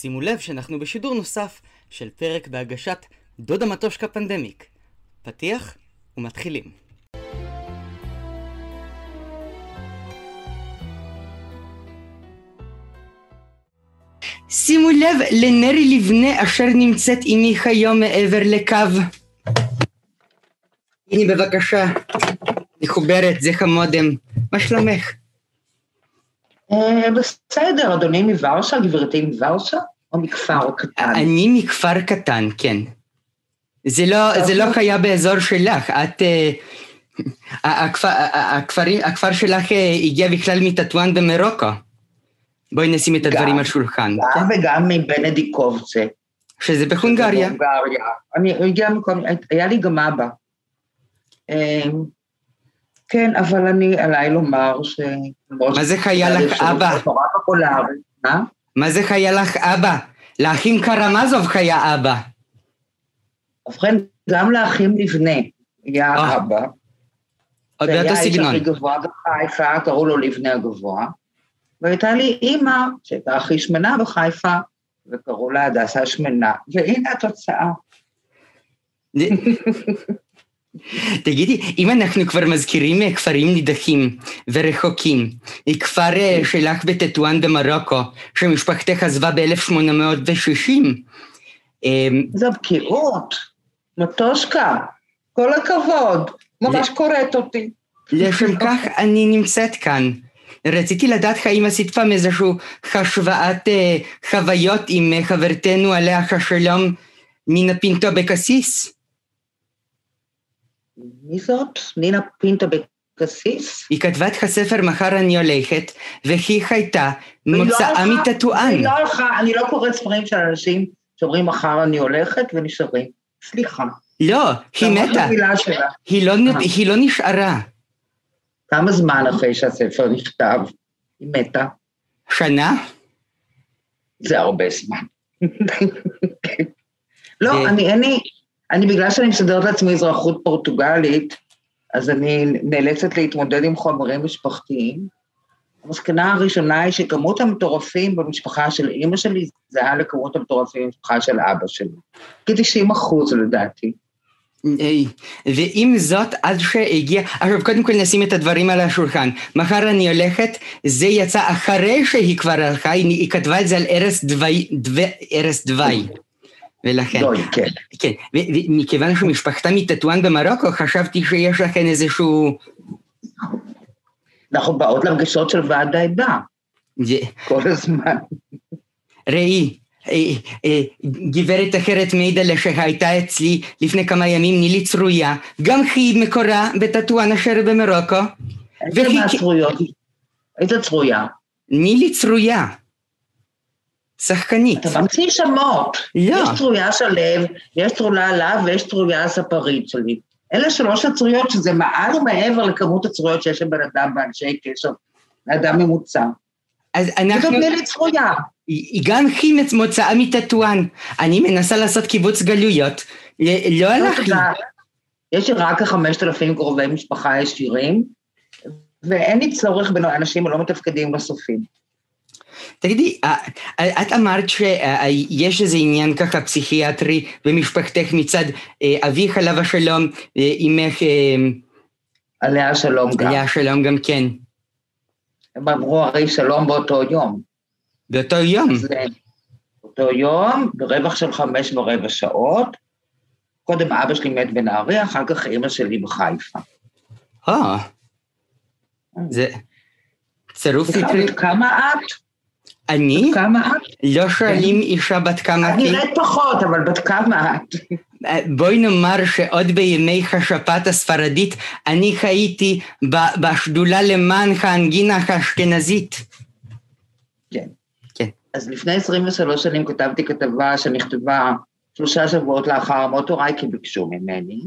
שימו לב שאנחנו בשידור נוסף של פרק בהגשת דודה מטושקה פנדמיק. פתיח ומתחילים. שימו לב לנרי לבנה אשר נמצאת עימי היום מעבר לקו. הנה בבקשה, מחוברת, זה המודם. מה שלומך? אה, בסדר, אדוני מוורשה, גברתי מוורשה, או מכפר קטן? אני מכפר קטן, כן. זה לא, זה לא היה באזור שלך, את... אה, הכפר, הכפר, הכפר שלך אה, הגיע בכלל מטטואן במרוקו. בואי נשים את הדברים על שולחן. גם כן? וגם מבנדיקובצה. שזה בהונגריה. בהונגריה. אני הגיע מקום, היה לי גם אבא. כן, אבל אני עליי לומר ש... מה זה חיה לך אבא? מה זה חיה לך אבא? לאחים קרמזוב חיה אבא. ובכן, גם לאחים לבנה היה אה. אבא. עוד באותו סגנון. זה היה האיש הכי גבוה בחיפה, קראו לו לבנה הגבוה. והייתה לי אימא, שהייתה הכי שמנה בחיפה, וקראו לה הדסה שמנה. והנה התוצאה. תגידי, אם אנחנו כבר מזכירים כפרים נידחים ורחוקים, כפר אה, שלך בטטואן במרוקו, שמשפחתך עזבה ב-1860. אמ, זו בקיאות, מטושקה, כל הכבוד, ממש קוראת אותי. לשם כך אני נמצאת כאן. רציתי לדעת האם עשית פעם איזושהי השוואת אה, חוויות עם חברתנו עליה השלום נינה פינטו בקסיס? מי זאת? נינה פינטה בקסיס? היא כתבה את הספר מחר אני הולכת, והיא הייתה מוצאה לא מטטואן. היא לא הלכה, אני לא קוראת ספרים של אנשים שאומרים מחר אני הולכת ונשארים. סליחה. לא, היא מתה. היא לא, אה. היא לא נשארה. כמה זמן אחרי שהספר נכתב היא מתה? שנה? זה הרבה זמן. לא, אני, אין לי, אני, בגלל שאני מסדרת לעצמי אזרחות פורטוגלית, אז אני נאלצת להתמודד עם חומרים משפחתיים. המסקנה הראשונה היא שכמות המטורפים במשפחה של אימא שלי זהה לכמות המטורפים במשפחה של אבא שלי. כ-90 אחוז לדעתי. ועם זאת, עד שהגיע, עכשיו קודם כל נשים את הדברים על השולחן. מחר אני הולכת, זה יצא אחרי שהיא כבר הלכה, היא כתבה את זה על ערש דווי, ערש דווי. ולכן. דוי, כן. כן, ומכיוון שמשפחתה מטטואן במרוקו, חשבתי שיש לכן איזשהו... אנחנו באות לרגשות של ועד העדה. כל הזמן. ראי, אה, אה, גברת אחרת מעידה לה שהייתה אצלי לפני כמה ימים נילי צרויה, גם היא מקורה בטטואן אשר במרוקו. איזה מהצרויות? איזה צרויה? נילי צרויה. שחקנית. אתה ממציא שמות. לא. יש צרויה שלו, יש צרולה עליו ויש צרויה הספרית שלי. אלה שלוש הצרויות שזה מעל ומעבר לכמות הצרויות שיש לבן אדם באנשי קשר, לאדם ממוצע. אז אנחנו... זאת מילי צרויה. היא גם היא מוצאה מטטואן. אני מנסה לעשות קיבוץ גלויות. לא הלך לי. יש לי רק כחמשת אלפים קרובי משפחה ישירים, ואין לי צורך בין האנשים הלא מתפקדים בסופים. תגידי, אה, אה, את אמרת שיש איזה עניין ככה פסיכיאטרי במשפחתך מצד אה, אביך עליו השלום, אמך... עליה השלום גם. עליה השלום גם כן. הם אמרו הרי שלום באותו יום. באותו יום? באותו יום, ברווח של חמש ורבע שעות. קודם אבא שלי מת בנהריה, אחר כך אימא שלי בחיפה. אה, זה צירוף מקרים. כמה את? אני? בת כמה את? לא שואלים אישה בת כמה את. אני נראית פחות, אבל בת כמה את? בואי נאמר שעוד בימי השפעת הספרדית אני חייתי בשדולה למען האנגינה האשכנזית. כן. כן. אז לפני 23 שנים כתבתי כתבה שנכתבה שלושה שבועות לאחר מות הוריי כי ביקשו ממני.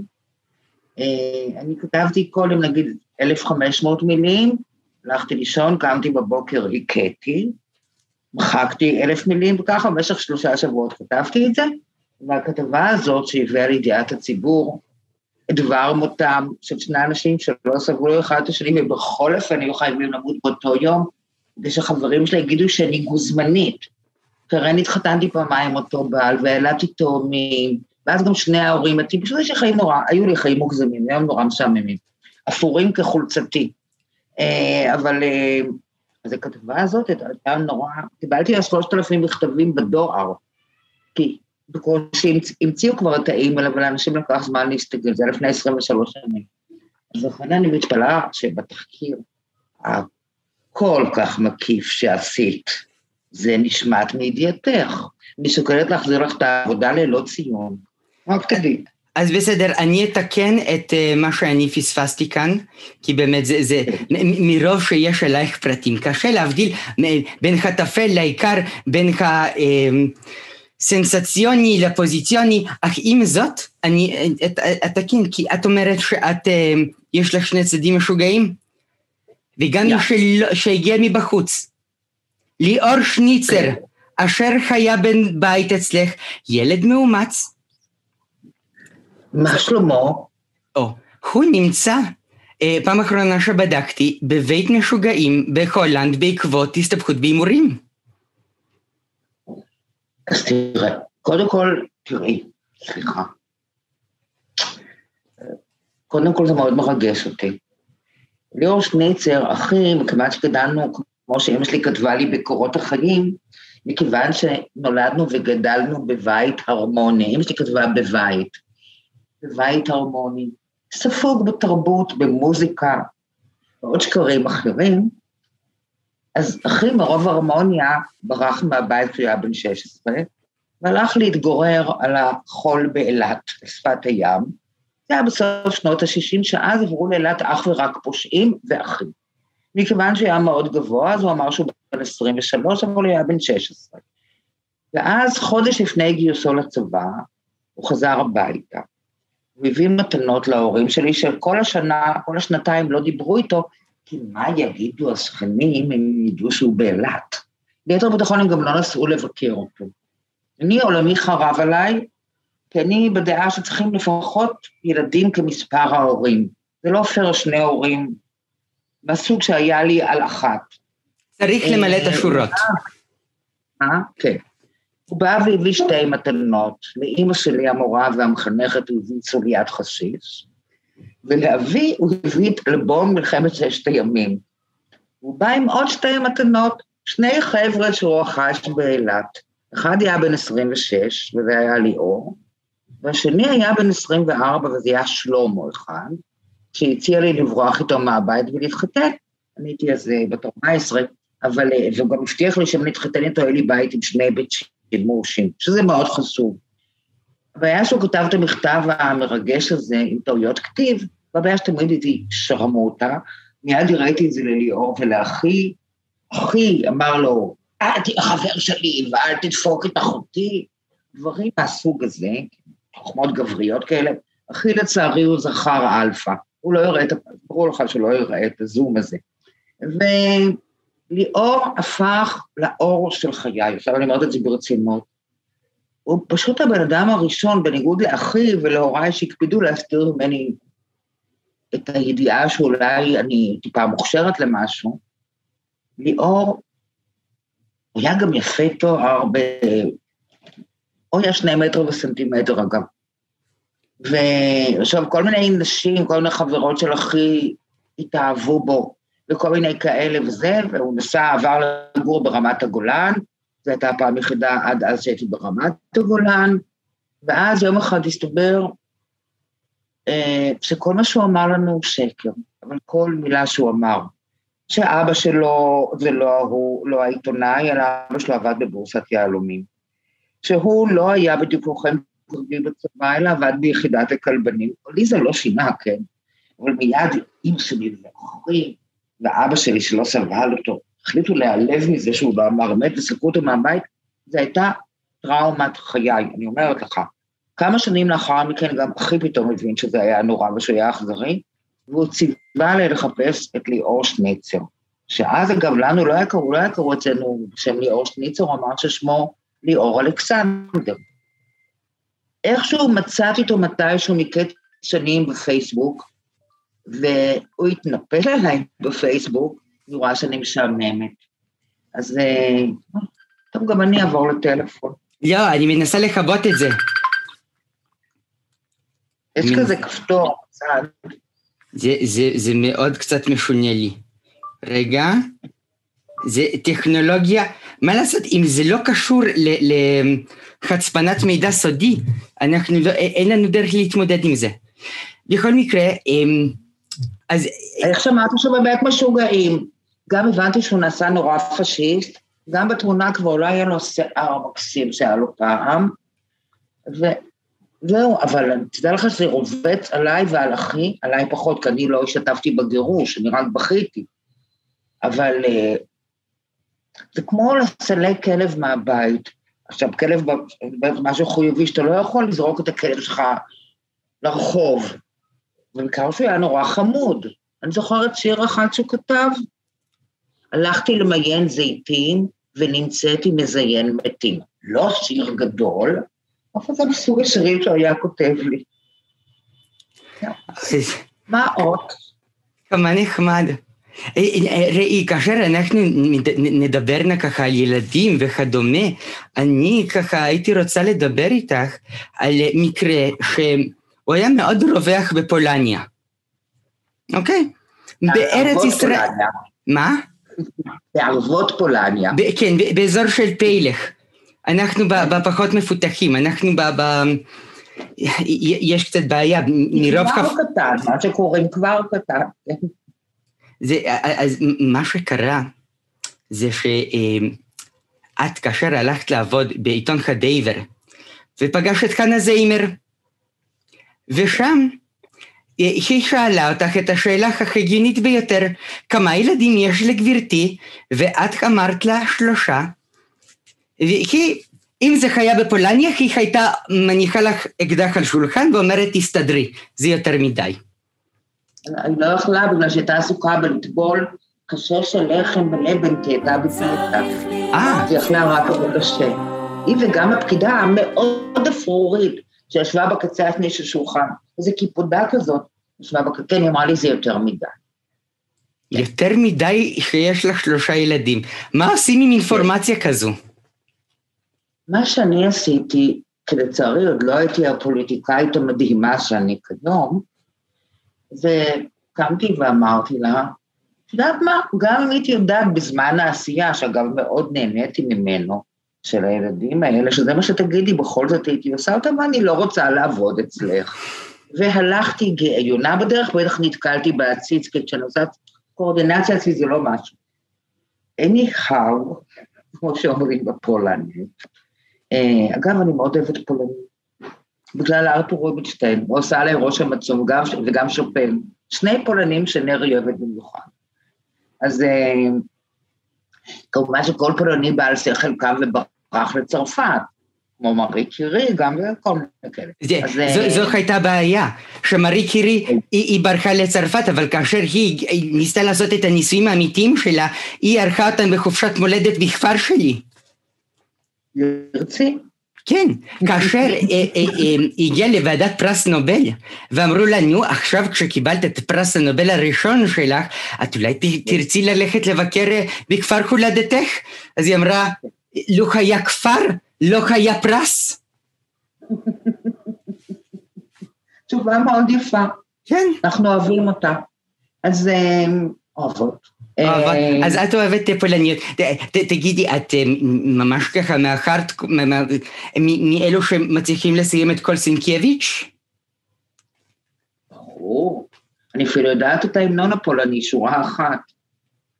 אה, אני כתבתי כל יום נגיד 1,500 מילים, הלכתי לישון, קמתי בבוקר, הכיתי, מחקתי אלף מילים, וככה במשך שלושה שבועות כתבתי את זה, והכתבה הזאת שהביאה לידיעת הציבור, דבר מותם של שני אנשים שלא סבלו אחד את השני, ובכל אופן היו חייבים למות באותו יום, כדי שחברים שלי יגידו שאני גוזמנית. קרן התחתנתי פעמיים אותו בעל, וילדתי תאומים, ואז גם שני ההורים פשוט יש לי חיים נורא, היו לי חיים מוגזמים, היום נורא משעממים. אפורים כחולצתי. אה, אבל אה, אז הכתבה הזאת הייתה נורא, קיבלתי לה שלושת אלפים מכתבים בדואר, כי בקושי המציאו כבר את האימייל, אבל לאנשים לקח זמן להסתכל, זה לפני 23 שנים. אז לכן אני מתפלאה שבתחקיר הכל כך מקיף שעשית, זה נשמט מידיעתך. אני שוקלת להחזיר לך את העבודה ללא ציון. רק תגיד. אז בסדר, אני אתקן את uh, מה שאני פספסתי כאן, כי באמת זה, זה מרוב שיש אלייך פרטים, קשה להבדיל בין הטפל לעיקר, בין הסנסציוני לפוזיציוני, אך עם זאת, אני אתקן, כי את אומרת שאת, יש לך שני צדדים משוגעים, וגם yeah. שהגיע מבחוץ. ליאור שניצר, כן. אשר היה בן בית אצלך, ילד מאומץ, מה שלמה? או, הוא נמצא, אה, פעם אחרונה שבדקתי, בבית משוגעים בהולנד בעקבות הסתבכות בהימורים. אז תראה, קודם כל, תראי, סליחה. קודם כל זה מאוד מרגש אותי. ליאור שניצר, אחי, מכיוון שגדלנו, כמו שאמא שלי כתבה לי בקורות החיים, מכיוון שנולדנו וגדלנו בבית הרמוני, אמא שלי כתבה בבית. בבית הרמוני, ספוג בתרבות, במוזיקה, ועוד שקרים אחרים, אז אחי מרוב הרמוניה ברח מהבית כשהוא היה בן 16, והלך להתגורר על החול באילת, בשפת הים. זה היה בסוף שנות ה-60, שאז עברו לאילת אך ורק פושעים ואחים. מכיוון שהיה מאוד גבוה, אז הוא אמר שהוא בן 23, אבל הוא היה בן 16. ואז, חודש לפני גיוסו לצבא, הוא חזר הביתה. הוא הביא מתנות להורים שלי, שכל השנה, כל השנתיים לא דיברו איתו, כי מה יגידו השכנים אם ידעו שהוא באילת? ליתר ביטחון הם גם לא נסעו לבקר אותו. אני, עולמי חרב עליי, כי אני בדעה שצריכים לפחות ילדים כמספר ההורים. זה לא פייר שני הורים, מהסוג שהיה לי על אחת. צריך למלא את השורות. אה? כן. הוא בא והביא שתי מתנות, לאימא שלי המורה והמחנכת הוא הביא סוליית חשיש, ולאבי הוא הביא את אלבום מלחמת ששת הימים. הוא בא עם עוד שתי מתנות, שני חבר'ה שהוא רכש באילת. אחד היה בן 26, וזה היה ליאור, והשני היה בן 24, וזה היה שלמה אחד, שהציע לי לברוח איתו מהבית ולהתחתן. אני הייתי אז אה, בת 14, אבל, אה, והוא גם הבטיח לי שאם אני אתחתן איתו, יהיה לי בית עם שני ביצים. מורשים, שזה מאוד חשוב. הבעיה שהוא כתב את המכתב המרגש הזה עם טעויות כתיב, והבעיה שתמיד הייתי שרמוטה, מיד הראיתי את זה לליאור ולאחי, אחי אמר לו, אל תהיה חבר שלי ואל תדפוק את אחותי, דברים מהסוג הזה, חוכמות גבריות כאלה. אחי לצערי הוא זכר אלפא, הוא לא יראה את, ברור לך שלא יראה את הזום הזה. ו... ליאור הפך לאור של חיי, עכשיו אני אומרת את זה ברצינות. הוא פשוט הבן אדם הראשון, בניגוד לאחי ולהוריי שהקפידו להסתיר ממני את הידיעה שאולי אני טיפה מוכשרת למשהו, ליאור היה גם יפה תואר ב... הוא היה שני מטר וסנטימטר אגב. ועכשיו כל מיני נשים, כל מיני חברות של אחי התאהבו בו, וכל מיני כאלה וזה, והוא נסע, עבר לגור ברמת הגולן, זו הייתה הפעם היחידה עד אז שהייתי ברמת הגולן, ואז יום אחד הסתבר אה, שכל מה שהוא אמר לנו הוא שקר, אבל כל מילה שהוא אמר, שאבא שלו זה לא הוא, לא העיתונאי, אלא אבא שלו עבד בבורסת יהלומים, שהוא לא היה בדיוק לוחם קרבי בצבא, אלא עבד ביחידת הכלבנים. לי זה לא שינה, כן? אבל מיד אמא שלי ואחרים, ואבא שלי שלא סבל אותו, החליטו להיעלב מזה שהוא לא אמר אמת וסלקו אותו מהבית, זו הייתה טראומת חיי, אני אומרת לך. כמה שנים לאחר מכן גם אחי פתאום הבין שזה היה נורא ושהוא היה אכזרי, והוא ציווה לי לחפש את ליאור שניצר. שאז אגב, לנו לא היה קראו, לא היה קראו אצלנו בשם ליאור שניצר, הוא אמר ששמו ליאור אלכסנדר. איכשהו מצאתי אותו מתישהו מקץ שנים בפייסבוק, והוא התנפל עליי בפייסבוק, הוא ראה שאני משעממת. אז אה, טוב, גם אני אעבור לטלפון. לא, אני מנסה לכבות את זה. יש כזה כפתור, צד. זה, זה, זה מאוד קצת משונה לי. רגע, זה טכנולוגיה, מה לעשות, אם זה לא קשור לחצפנת מידע סודי, אנחנו לא, אין לנו דרך להתמודד עם זה. בכל מקרה, אמ, אז... איך שמעת שבאמת משוגעים? גם הבנתי שהוא נעשה נורא פשיסט, גם בתמונה כבר לא היה לו שיער מקסים שהיה לו פעם, וזהו, אבל תדע לך שזה רובץ עליי ועל אחי, עליי פחות, כי אני לא השתתפתי בגירוש, אני רק בכיתי. אבל אה, זה כמו לסלק כלב מהבית. עכשיו, כלב, משהו חיובי שאתה לא יכול לזרוק את הכלב שלך לרחוב. ובעיקר שהוא היה נורא חמוד. אני זוכרת שיר אחד שהוא כתב, הלכתי למיין זיתים ונמצאתי מזיין מתים. לא שיר גדול, אבל זה מסוג השירים שהוא היה כותב לי. מה עוד? כמה נחמד. אה, אה, ראי, כאשר אנחנו נדבר ככה על ילדים וכדומה, אני ככה הייתי רוצה לדבר איתך על מקרה שהוא היה מאוד רווח בפולניה, אוקיי? בארץ ישראל... מה? בערבות פולניה. כן, באזור של פלך. אנחנו בפחות מפותחים, אנחנו ב... יש קצת בעיה, מרוב... כבר קטן, מה שקוראים כבר קטן. זה, אז מה שקרה זה שאת כאשר הלכת לעבוד בעיתון חדייבר ופגשת חנה זיימר ושם היא שאלה אותך את השאלה החגיונית ביותר, כמה ילדים יש לגברתי? ואת אמרת לה שלושה. והיא, אם זה היה בפולניה, היא הייתה מניחה לך אקדח על שולחן ואומרת, תסתדרי, זה יותר מדי. היא לא יכלה בגלל שהייתה עסוקה בלטבול קשה של לחם ולבן, כי הייתה בפליטה. אה. היא יכלה רק אבל קשה. היא וגם הפקידה המאוד אפרורית, שישבה בקצה השני של שולחן, איזה קיפודה כזאת, ישבה בקצה, כן, היא אמרה לי זה יותר מדי. יותר מדי שיש לך שלושה ילדים. מה עושים עם אינפורמציה כזו? מה שאני עשיתי, כי לצערי עוד לא הייתי הפוליטיקאית המדהימה שאני כיום, וקמתי ואמרתי לה, את יודעת מה, גם אם הייתי יודעת בזמן העשייה, שאגב מאוד נהניתי ממנו, של הילדים האלה, שזה מה שתגידי, בכל זאת הייתי עושה אותם, ואני לא רוצה לעבוד אצלך. והלכתי גאיונה בדרך, בטח נתקלתי בעציץ, כי כשאני עושה קואורדינציה אצלי זה לא משהו. anyhow, כמו שאומרים בפולנית. אה, אגב, אני מאוד אוהבת פולנית. בגלל ארתור רובינשטיין, הוא עושה עליי המצום וגם, וגם שופן. שני פולנים שנרי אוהבת במיוחד. אז אה, כמובן שכל פולני בעל שכל קם וברח לצרפת, כמו מארי קירי, גם וכל מיני כאלה. זה, אז, זו, זו הייתה בעיה, שמארי קירי. היא, היא ברחה לצרפת, אבל כאשר היא, היא ניסתה לעשות את הניסויים האמיתיים שלה, היא ערכה אותם בחופשת מולדת בכפר שלי. ירצי. כן, כאשר אה, אה, אה, הגיע לוועדת פרס נובל ואמרו לה, נו, עכשיו כשקיבלת את פרס הנובל הראשון שלך, את אולי תרצי ללכת לבקר בכפר הולדתך? אז היא אמרה, לו היה כפר, לא היה פרס. תשובה מאוד יפה. כן. אנחנו אוהבים אותה. אז אוהבות. אה, אז את אוהבת פולניות. תגידי, את אה, ממש ככה מאחרת, מאלו שמצליחים לסיים את כל סנקביץ'? ברור. אני אפילו יודעת את ההמנון הפולני, שורה אחת.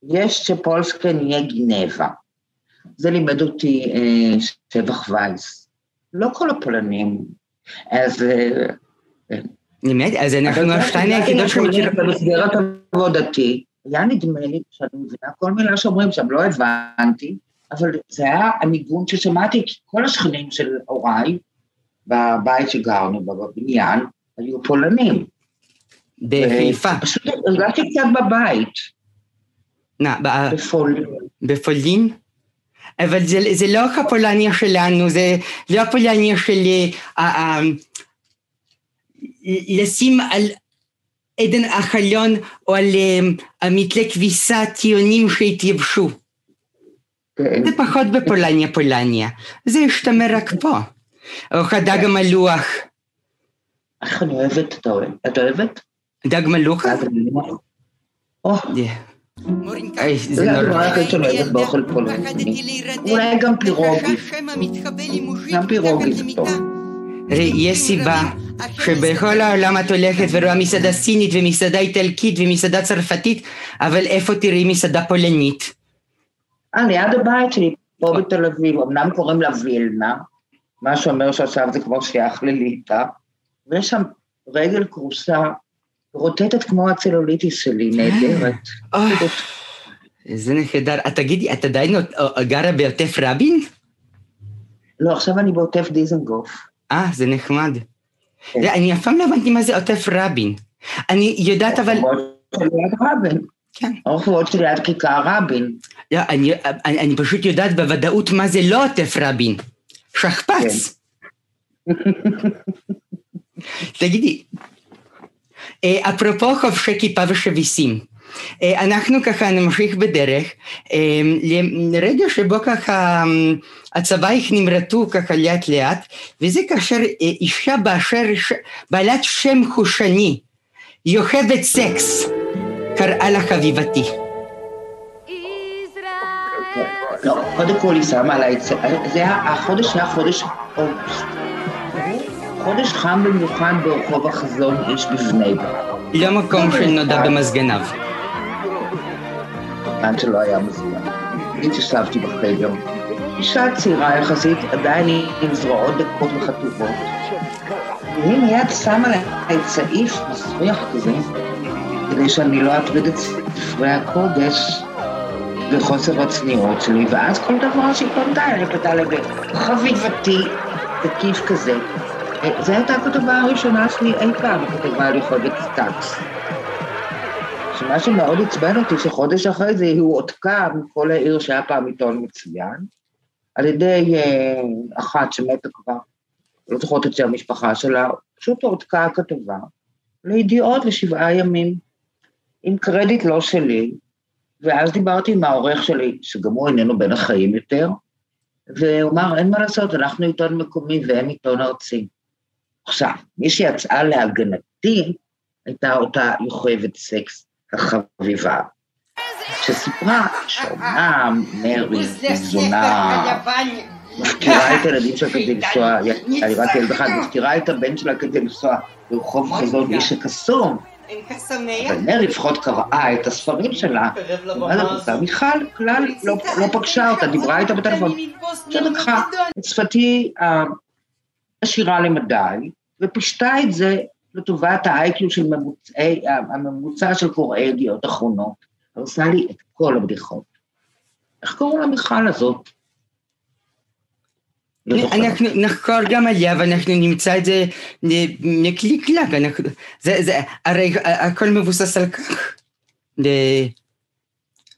Jeszcze Polska nie zginęła. זה לימד אותי אה, שבח וייס. לא כל הפולנים. אז... באמת? אז אנחנו השתיים היחידות שמכירים... במסגרת עבודתי, היה נדמה לי שאני מבינה כל מילה שאומרים שם, לא הבנתי, אבל זה היה הניגון ששמעתי, כי כל השכנים של הוריי, בבית שגרנו, בבניין, היו פולנים. בחיפה. פשוט הרגשתי קצת בבית. נא, בפולין. בפולין? אבל זה, זה לא הפולניה שלנו, זה לא הפולניה של uh, uh, לשים על עדן החלון או על המתלה כביסה טיעונים שהתייבשו. כן. זה פחות בפולניה פולניה, זה ישתמר רק פה. או הדג. המלוח. איך אני אוהבת, אתה אוהב? את אוהבת? דג מלוח? דג מלוח. זה נורא. אולי גם פירוגי. גם פירוגי זה טוב. יש סיבה שבכל העולם את הולכת ורואה מסעדה סינית ומסעדה איטלקית ומסעדה צרפתית, אבל איפה תראי מסעדה פולנית? אה, ליד הבית שלי, פה בתל אביב, אמנם קוראים לה וילנה, מה שאומר שעכשיו זה כבר שייך לליטא, ויש שם רגל כרוסה רוטטת כמו הצלוליטיס שלי, נהדרת. איזה נהדר. תגידי, את עדיין גרה בעוטף רבין? לא, עכשיו אני בעוטף דיזנגוף. אה, זה נחמד. כן. אני אף פעם לא הבנתי מה זה עוטף רבין. אני יודעת אבל... כן. הרחובות שליד כיכר רבין. לא, אני, אני, אני פשוט יודעת בוודאות מה זה לא עוטף רבין. שכפ"ץ. כן. תגידי, אה, אפרופו חובשי כיפה ושביסים, אנחנו ככה נמשיך בדרך אה, לרגע שבו ככה הצבאייך נמרטו ככה לאט לאט וזה כאשר אישה באשר בעלת שם חושני יוכבת סקס קראה לה חביבתי. לא, קודם כל היא שמה עליי, זה החודש היה חודש אוגוסט. חודש חם במיוחד ברחוב החזון איש בפני בה. לא מקום שנודע במזגניו. כאן שלא היה מזגן. התיישבתי בחדר. אישה צעירה יחסית, עדיין עם זרועות דקות וחטובות. והיא מיד שמה לה את סעיף מסריח כזה, כדי שאני לא אטריד את ספרי הקודש וחוסר הצניעות שלי, ואז כל דבר שהיא פנתה, אני פנתה לב חביבתי, תקיף כזה. זו הייתה הכתבה הראשונה שלי אי פעם, כתבה על יכולת. שמה שמאוד עצבן אותי, שחודש אחרי זה היא הועתקה מכל העיר שהיה פעם עיתון מצוין, על ידי אה, אחת שמתה כבר, לא זוכרת את זה המשפחה שלה, פשוט הועתקה הכתבה לידיעות לשבעה ימים, עם קרדיט לא שלי, ואז דיברתי עם העורך שלי, שגם הוא איננו בין החיים יותר, והוא אמר, אין מה לעשות, אנחנו עיתון מקומי והם עיתון ארצי. עכשיו, מי שיצאה להגנתי הייתה אותה יוכבת סקס החביבה, שסיפרה שאומנם מרי זונה מפקירה את הילדים שלה כדי לנסוע, אני רק ילד אחד, מפקירה את הבן שלה כדי לנסוע ברחוב חזון איש הקסום. אבל מרי לפחות קראה את הספרים שלה, מיכל כלל לא, לא פגשה אותה, דיברה איתה בטלפון, שלקחה את שפתי העשירה למדי, ופישטה את זה לטובת ה-IQ של ממוצעי, הממוצע של קוראי ידיעות אחרונות, הרסה לי את כל הבדיחות. איך קראו למיכל הזאת? לא אנחנו נחקור גם עליה ואנחנו נמצא את זה זה, זה, הרי הכל מבוסס על כך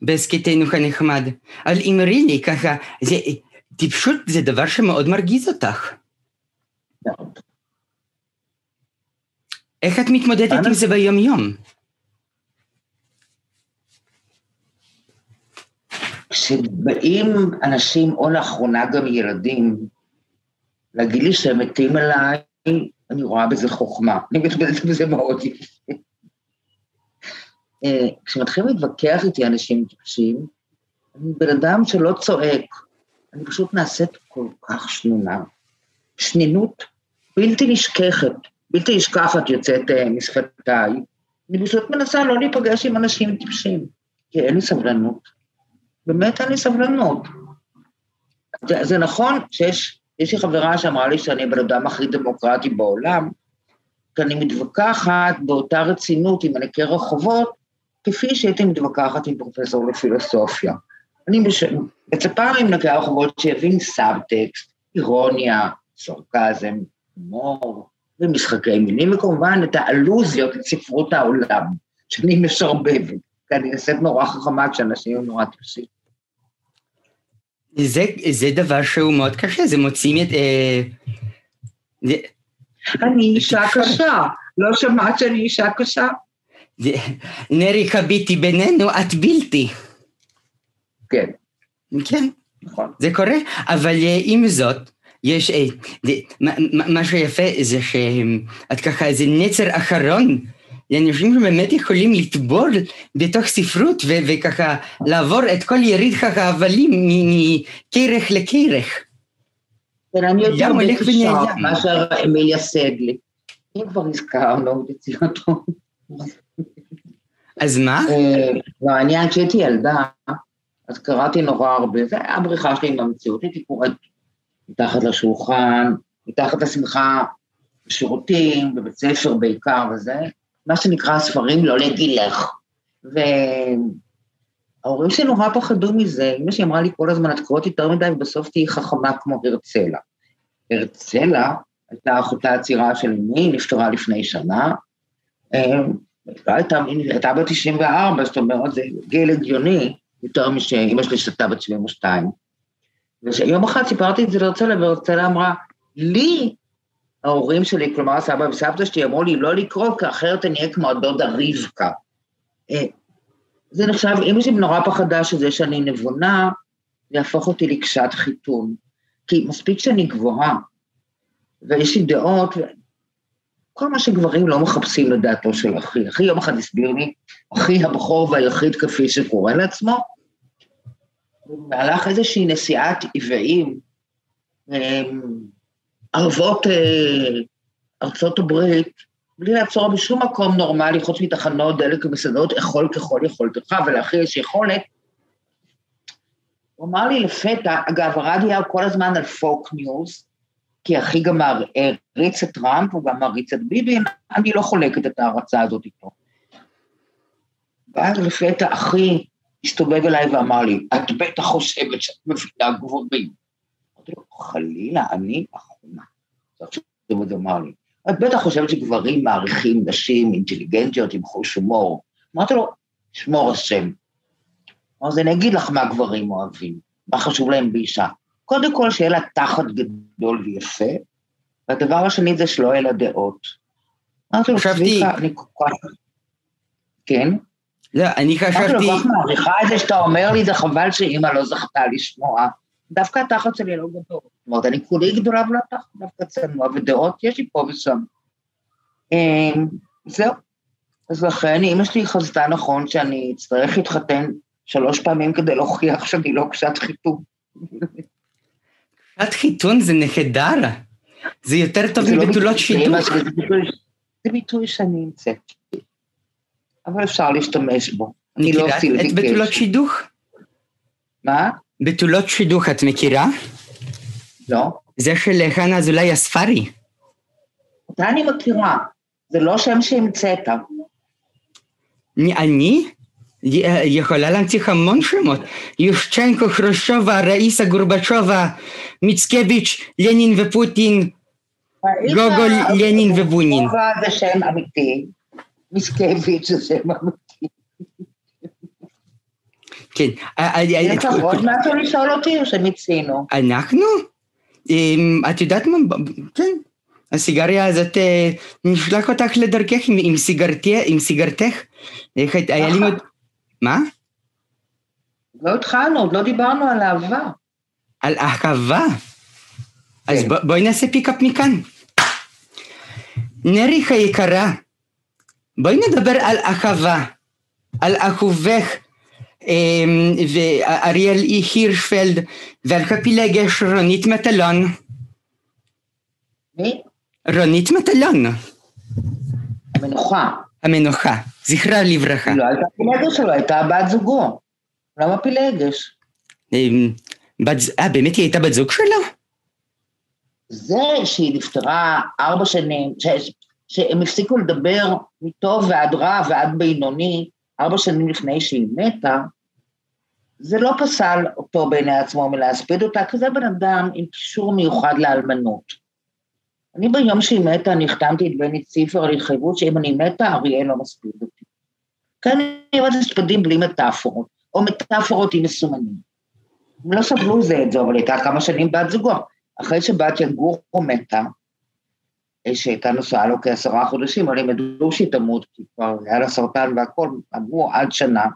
בהסכתנו הנחמד. אבל אמרי לי ככה, זה טיפשות זה דבר שמאוד מרגיז אותך. מאוד. איך את מתמודדת עם זה ביום-יום? כשבאים אנשים, או לאחרונה גם ילדים, להגיד לי שהם מתים עליי, אני רואה בזה חוכמה. אני מתמודדת בזה מאוד יפה. אה, כשמתחילים להתווכח איתי אנשים טיפשים, אני בן אדם שלא צועק, אני פשוט נעשית כל כך שנונה. שנינות בלתי נשכחת. בלתי נשכחת יוצאת uh, משפתיי, אני פשוט מנסה לא להיפגש עם אנשים טיפשים, כי אין לי סבלנות. באמת אין לי סבלנות. זה, זה נכון שיש, יש לי חברה שאמרה לי שאני הבן אדם הכי דמוקרטי בעולם, כי אני מתווכחת באותה רצינות עם מנקי רחובות, כפי שהייתי מתווכחת עם פרופסור לפילוסופיה. אני מצפה ממנקה הרחובות שיבין סאבטקסט, אירוניה, סרקזם, הומור, ומשחקי מילים, וכמובן את האלוזיות, את ספרות העולם, שאני משרבבת, כי אני נעשית נורא חכמה כשאנשים הם נורא טיפשים. זה, זה דבר שהוא מאוד קשה, זה מוצאים את... אה, זה... אני אישה קשה, לא שמעת שאני אישה קשה? נרי חביתי בינינו, את בלתי. כן. כן. נכון. זה קורה, אבל אה, עם זאת, יש, אה, מה שיפה זה שאת ככה איזה נצר אחרון לאנשים שבאמת יכולים לטבור בתוך ספרות וככה לעבור את כל יריד ככה הבלים מכרך לכרך. כן, אני יותר בקשר מאשר אמיליה סדלי. אם כבר הזכרנו את יצירתו. אז מה? לא, אני כשהייתי ילדה, אז קראתי נורא הרבה, זה היה הבריחה שלי עם המציאות, הייתי קוראת מתחת לשולחן, מתחת לשמחה, בשירותים, בבית ספר בעיקר וזה, מה שנקרא ספרים לא לגילך. וההורים שלי נורא פחדו מזה, אמא שלי אמרה לי כל הזמן, את קוראת יותר מדי ובסוף תהיי חכמה כמו הרצלה. הרצלה הייתה אחותה הצעירה של אמי, נפטרה לפני שנה. אמ, הייתה, הייתה בת 94, זאת אומרת, זה גיל הגיוני, יותר משאימא שלי שתה בת 72. ויום אחד סיפרתי את זה להרצלה, והרצלה אמרה, לי, ההורים שלי, כלומר הסבא וסבתא שלי, אמרו לי לא לקרוא, כי אחרת אני אהיה כמו הדודה רבקה. אה, זה נחשב, אמא שלי נורא פחדה שזה שאני נבונה, זה יהפוך אותי לקשת חיתון. כי מספיק שאני גבוהה, ויש לי דעות, כל מה שגברים לא מחפשים לדעתו של אחי. אחי יום אחד הסביר לי, אחי הבכור והיחיד כפי שקורא לעצמו, במהלך איזושהי נסיעת עוועים, ערבות אה, ארצות הברית, בלי לעצור בשום מקום נורמלי, חוץ מתחנות דלק ומסעדות, אכול ככל יכולתך, ולאחי יש יכולת. הוא אמר לי לפתע, אגב, הרדיו היה כל הזמן על פוקס ניוז, כי אחי גם העריץ את טראמפ, הוא גם מעריץ את ביבי, אני לא חולקת את ההערצה הזאת איתו. ואז לפתע אחי הסתובב אליי ואמר לי, את בטח חושבת שאת מבינה גברים. אמרתי לו, חלילה, אני אחרונה. עכשיו הוא אמר לי, את בטח חושבת שגברים מעריכים נשים אינטליגנטיות עם חוש הומור. אמרתי לו, שמור השם. אז אני אגיד לך מה גברים אוהבים, מה חשוב להם באישה. קודם כל שיהיה לה תחת גדול ויפה, והדבר השני זה שלא יהיה לה דעות. אמרתי לו, צביקה, אני כל כך... כן? לא, אני חשבתי... לו, כל כך מעריכה את זה שאתה אומר לי, זה חבל שאימא לא זכתה לשמוע. דווקא התחת שלי לא גדול. זאת אומרת, אני כולי גדולה ולא תחת דווקא צנוע, ודעות יש לי פה ושם. אמ, זהו. אז לכן, אימא שלי חזתה נכון שאני אצטרך להתחתן שלוש פעמים כדי להוכיח שאני לא קשת חיתום. קשת חיתון זה נהדר. זה יותר טוב לא מבתולות שידוך. זה ביטוי שאני המצאתי, אבל אפשר להשתמש בו. אני לא מכירה את בתולות שידוך? מה? בתולות שידוך את מכירה? לא. זה של חנה אזולאי הספרי. אותה אני מכירה, זה לא שם שהמצאת. אני? יכולה להנציח המון שמות. יושצ'נקו, חרושובה, ראיסה גורבצ'ובה, מיצקביץ', לנין ופוטין, גוגול, לנין ובונין. זה שם אמיתי, מיצקביץ' זה אמיתי. כן. יש לך עוד משהו לשאול אותי או שמיצינו? אנחנו? את יודעת מה? כן. הסיגריה הזאת, נשלח אותך לדרכך עם סיגרתך. היה לי מאוד... מה? לא התחלנו, עוד לא דיברנו על אהבה. על אהבה? אז בואי נעשה פיקאפ מכאן. נריך היקרה, בואי נדבר על אהבה, על אהובך, ואריאל הירשפלד, ועל הפילגש רונית מטלון. מי? רונית מטלון. המנוחה. המנוחה, זכרה לברכה. לא הייתה פילגש שלו, הייתה בת זוגו. למה פילגש? אה, באמת היא הייתה בת זוג שלו? זה שהיא נפטרה ארבע שנים, שהם הפסיקו לדבר מטוב ועד רע ועד בינוני, ארבע שנים לפני שהיא מתה, זה לא פסל אותו בעיני עצמו מלהספיד אותה, כי זה בן אדם עם קישור מיוחד לאלמנות. אני ביום שהיא מתה, אני החתמתי את בני ציפר על התחייבות שאם אני מתה, אריאל לא מספיד אותי. כאן אני אומרת הספדים בלי מטאפורות, או מטאפורות עם מסומנים. הם לא סבלו זה את זה, אבל הייתה כמה שנים בת זוגו. אחרי שבתיה גורו מתה, שהייתה נשואה לו כעשרה חודשים, אבל הם ידעו שהיא תמות, כי כבר היה לה סרטן והכל, אמרו עד שנה.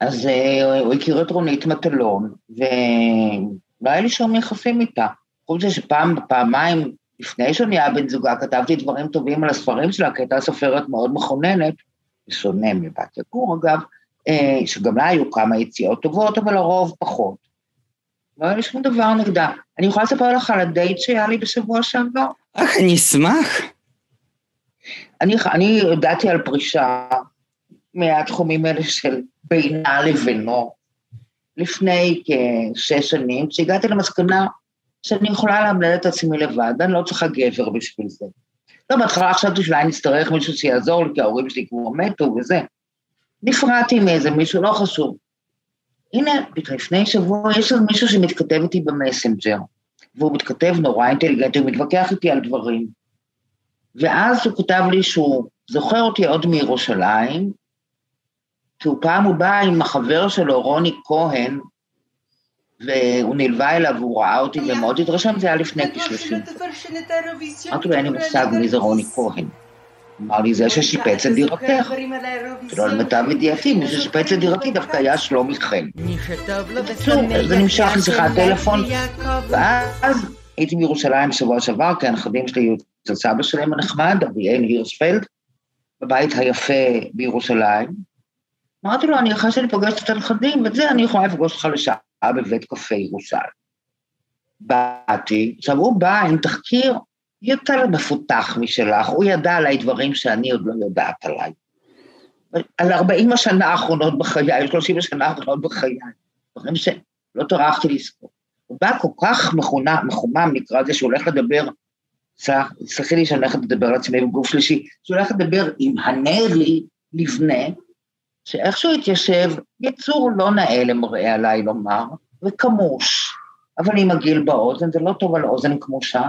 אז אה, הוא הכיר את רונית מטלון, ולא היה לי שום יחסים איתה. חוץ מזה שפעם, פעמיים לפני שאני היה בן זוגה, כתבתי דברים טובים על הספרים שלה, כי הייתה סופרת מאוד מכוננת, בשונה מבת יגור אגב, אה, שגם לה היו כמה יציאות טובות, אבל הרוב פחות. לא היה לי שום דבר נגדה. אני יכולה לספר לך על הדייט שהיה לי בשבוע שעבר? אך, אני אשמח. אני, אני הודעתי על פרישה מהתחומים האלה של בינה לבינו לפני כשש שנים, כשהגעתי למסקנה שאני יכולה לאמלל את עצמי לבד, אני לא צריכה גבר בשביל זה. לא, בהתחלה חשבתי שאולי נצטרך מישהו שיעזור לי, כי ההורים שלי כבר מתו וזה. נפרדתי מאיזה מישהו, לא חשוב. הנה, לפני שבוע יש לנו מישהו שמתכתב איתי במסנג'ר, והוא מתכתב נורא אינטליגנטי, הוא מתווכח איתי על דברים. ואז הוא כתב לי שהוא זוכר אותי עוד מירושלים, כי הוא פעם הוא בא עם החבר שלו, רוני כהן, והוא נלווה אליו והוא ראה אותי ומאוד התרשם, זה היה לפני כשלושים. אמרתי לו, אין לי מושג מי זה רוני כהן. אמר לי, זה ששיפץ את דירתך. לא למיטב ידיעתי, מי ששיפץ את דירתי דווקא היה שלומי חן. בקיצור, זה נמשך לשיחת טלפון, ואז הייתי בירושלים בשבוע שעבר, כי הנכדים שלי היו אצל סבא שלהם הנחמד, אביאל הירספלד, בבית היפה בירושלים. אמרתי לו, אני אחרי שאני פוגשת את הנכדים, ואת זה אני יכולה לפגוש אותך לשעה בבית קפה ירושלים. באתי, עכשיו הוא בא עם תחקיר יותר מפותח משלך, הוא ידע עליי דברים שאני עוד לא יודעת עליי. על 40 השנה האחרונות בחיי, 30 השנה האחרונות בחיי, דברים שלא טרחתי לזכור. הוא בא כל כך מחונה, מחומם, נקרא לזה, שהוא הולך לדבר, סלחי לי שאני הולכת לדבר על עצמי בגוף שלישי, שהוא הולך לדבר עם הנרי לבנה, שאיכשהו התיישב, יצור לא נאה למראה עליי לומר, וכמוש, אבל עם הגיל באוזן, זה לא טוב על אוזן כמושה,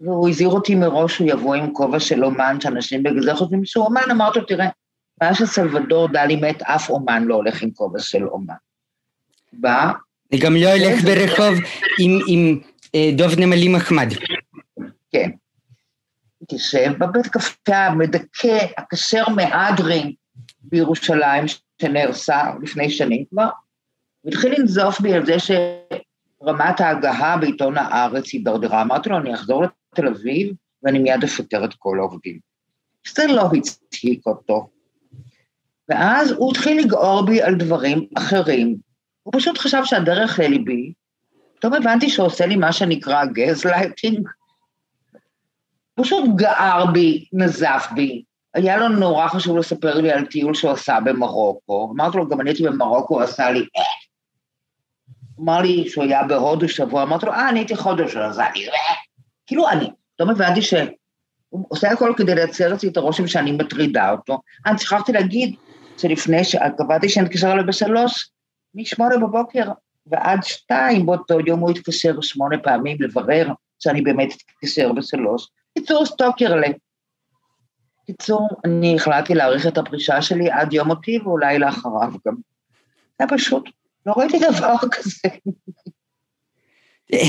והוא הזהיר אותי מראש שהוא יבוא עם כובע של אומן, שאנשים בגלל זה חושבים שהוא אומן, אמרתי לו, תראה, מאז שסלבדור דלי מת, אף אומן לא הולך עם כובע של אומן. בא... אני גם לא אלך ברחוב עם, עם אה, דוב נמלי מחמד. כן. תשב בבית קפה המדכא, הכשר מהדרין בירושלים, שנהרסה לפני שנים כבר, והתחיל לנזוף בי על זה שרמת ההגהה בעיתון הארץ הידרדרה. אמרתי לו, אני אחזור לתל אביב ואני מיד אפטר את כל העובדים. זה לא הצחיק אותו. ואז הוא התחיל לגעור בי על דברים אחרים. הוא פשוט חשב שהדרך לליבי, פתאום הבנתי שהוא עושה לי מה שנקרא גז לייטינג. פשוט גער בי, נזף בי. היה לו נורא חשוב לספר לי על טיול שהוא עשה במרוקו. אמרתי לו, גם אני הייתי במרוקו, הוא עשה לי אה. אמר לי שהוא היה בהודו שבוע, אמרתי לו, אה, אני הייתי חודש, אז אני... אה. כאילו, אני לא הבנתי שהוא עושה הכל כדי לייצר אצלי את הרושם שאני מטרידה אותו. אני שכחתי להגיד שלפני, קבעתי שאני אתקשר אליו בשלוש, משמונה בבוקר ועד שתיים באותו יום הוא התקשר שמונה פעמים לברר שאני באמת אתקשר בשלוש. קיצור סטוקר ל... קיצור, אני החלטתי להאריך את הפרישה שלי עד יום מותי ואולי לאחריו גם. זה פשוט, לא ראיתי דבר כזה.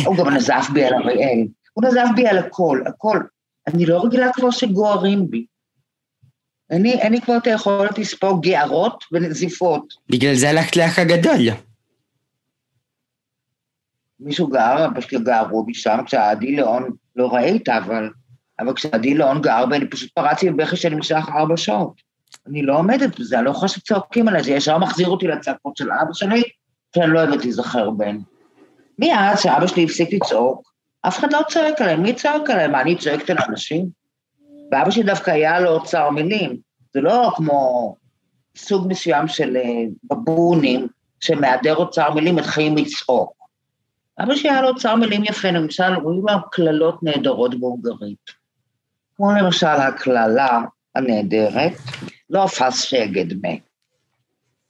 הוא גם נזף בי על אריאל, הוא נזף בי על הכל, הכל. אני לא רגילה כבר שגוערים בי. אני, אין לי כבר את היכולת לספוג גערות ונזיפות. בגלל זה הלכת לאח הגדול. מישהו גר, פשוט גערו בי שם, כשעדי ליאון, לא ראית, אבל, אבל כשעדי ליאון גר בי, אני פשוט פרצתי בבכי שנמשך ארבע שעות. אני לא עומדת בזה, אני לא יכולה שצועקים עליי, זה ישר מחזיר אותי לצעקות של אבא שלי, שאני לא אוהבת להיזכר בהן. מאז שאבא שלי הפסיק לצעוק, אף אחד לא צועק עליהם, מי צועק עליהם? מה, אני צועקת על אנשים? ואבא שלי דווקא היה לו אוצר מילים, זה לא כמו סוג מסוים של אה, בבונים, שמהיעדר אוצר מילים מתחילים לצעוק. אבא שלי היה לו אוצר מילים יפה, למשל, רואים לו קללות נהדרות בהונגרית. כמו למשל הקללה הנהדרת, לא פס שגד מה.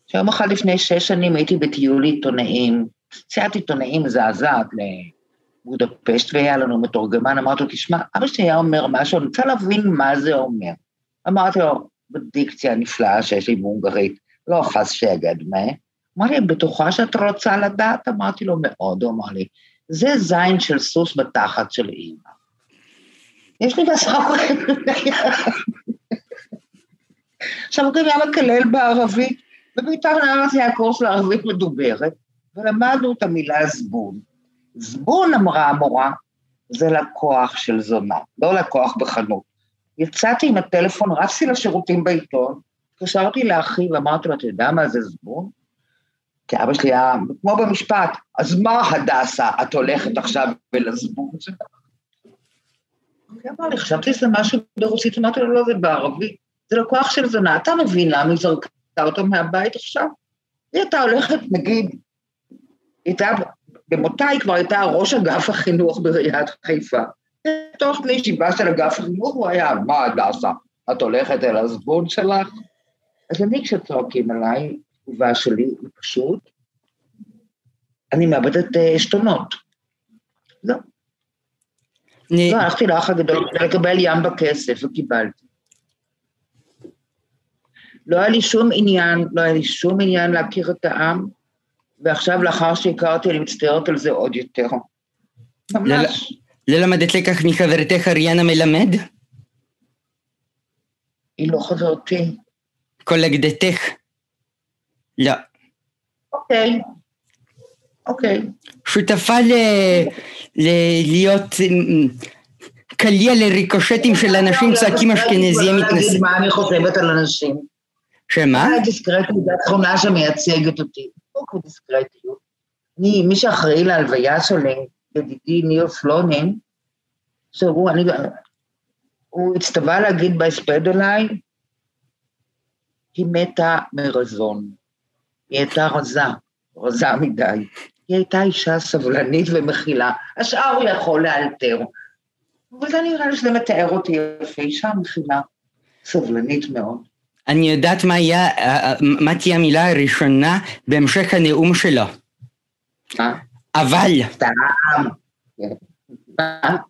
שיום אחד לפני שש שנים הייתי בטיול עיתונאים, סיעת עיתונאים מזעזעת לבודפשט, והיה לנו מתורגמן, אמרתי לו, תשמע, אבא שלי היה אומר משהו, אני רוצה להבין מה זה אומר. אמרתי לו, בדיקציה הנפלאה שיש לי בהונגרית, לא חס שגד, מה? אמר לי, בטוחה שאת רוצה לדעת? אמרתי לו, מאוד, הוא אמר לי, זה זין של סוס בתחת של אימא. יש לי בשר עכשיו הוא גם היה מקלל בערבית, נער זה היה קורס לערבית מדוברת, ולמדנו את המילה זבון. זבון, אמרה המורה, זה לקוח של זונה, לא לקוח בחנות. יצאתי עם הטלפון, רצתי לשירותים בעיתון, התקשרתי לאחי ואמרתי לו, אתה יודע מה זה זבון? כי אבא שלי היה, כמו במשפט, אז מה הדסה, את הולכת עכשיו ולזבון שלך? הוא אמר לי, חשבתי שזה משהו ברוסית, אמרתי לו, לא, זה בערבית, זה לקוח של זונה, אתה מבין למה היא זרקה אותו מהבית עכשיו? היא הייתה הולכת, נגיד, הייתה, במותה היא כבר הייתה ראש אגף החינוך בעיריית חיפה. בתוך כלי ישיבה של אגף החינוך הוא היה, מה הדסה, את הולכת אל הזבון שלך? אז אני כשצועקים עליי, התגובה שלי היא פשוט, אני מאבדת אה, עשתונות. לא. לא, הלכתי לאח הגדול כדי לקבל ים בכסף, וקיבלתי. לא היה לי שום עניין, לא היה לי שום עניין להכיר את העם, ועכשיו, לאחר שהכרתי, אני מצטערת על זה עוד יותר. ממש. לא למדת לקח מחברתך אריאנה מלמד? היא לא חברתי. קולגדתך? לא. אוקיי. אוקיי. שותפה ל... ל... להיות קליע לריקושטים של אנשים צועקים אשכנזיים מתנשאים. מה אני חושבת על אנשים? שמה? דיסקרטיות זו התכונה שמייצגת אותי. דיסקרטיות. אני, מי שאחראי להלוויה שלי, ידידי ניר פלונין, שהוא, אני, הוא הצטווה להגיד בהספד אליי, היא מתה מרזון. היא הייתה רזה, רזה מדי. היא הייתה אישה סבלנית ומכילה, השאר הוא יכול לאלתר. וזה נראה לי שזה מתאר אותי יפה, אישה מכילה, סבלנית מאוד. אני יודעת מה, היה, מה תהיה המילה הראשונה בהמשך הנאום שלו. מה? אבל. סתם.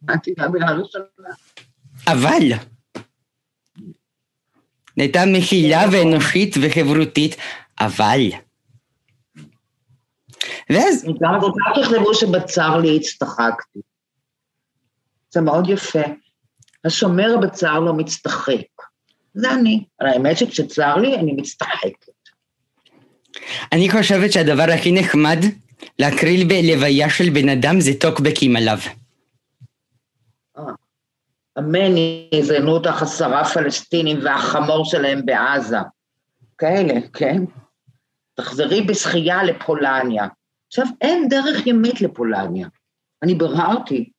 מה תהיה המילה הראשונה? אבל. הייתה מכילה ואנושית וחברותית, אבל. ואז... גם כל כך תכתבו שבצר לי הצטחקתי. זה מאוד יפה. השומר בצר לא מצטחק. זה אני. האמת שכשצר לי, אני מצטחקת. אני חושבת שהדבר הכי נחמד להקריל בלוויה של בן אדם זה טוקבקים עליו. אמן יזיינו אותך עשרה פלסטינים והחמור שלהם בעזה. כאלה, כן? תחזרי בשחייה לפולניה. עכשיו, אין דרך ימית לפולניה. אני ביררתי,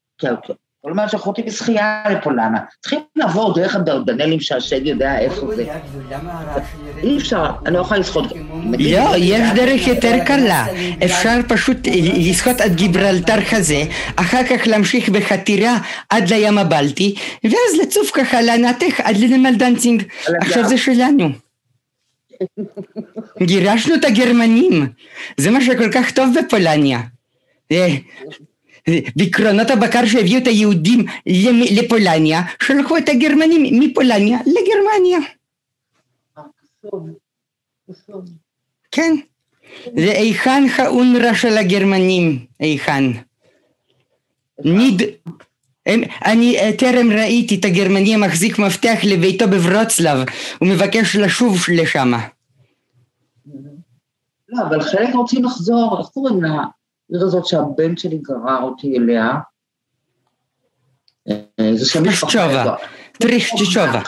כל הזמן שלחו בשחייה לפולנה. צריכים לעבור דרך הדרדנלים שהשד יודע איפה זה. אי אפשר, אני לא יכולה לשחות. לא, יש דרך יותר קלה. אפשר פשוט לשחות עד גיברלטר כזה, אחר כך להמשיך בחתירה עד לים הבלטי, ואז לצוף ככה לענתך עד לנמל דנצינג. עכשיו זה שלנו. גירשנו את הגרמנים, זה מה שכל כך טוב בפולניה. בקרונות הבקר שהביאו את היהודים לפולניה, שלחו את הגרמנים מפולניה לגרמניה. כן. זה היכן האונר"א של הגרמנים, היכן. ניד... אני טרם ראיתי את הגרמני המחזיק מפתח לביתו בברוצלב, הוא מבקש לשוב לשם. לא, אבל חלק רוצים לחזור, איך קוראים לה? העיר הזאת שהבן שלי גרר אותי אליה. אה, שם משפחה. טרישצ'ובה.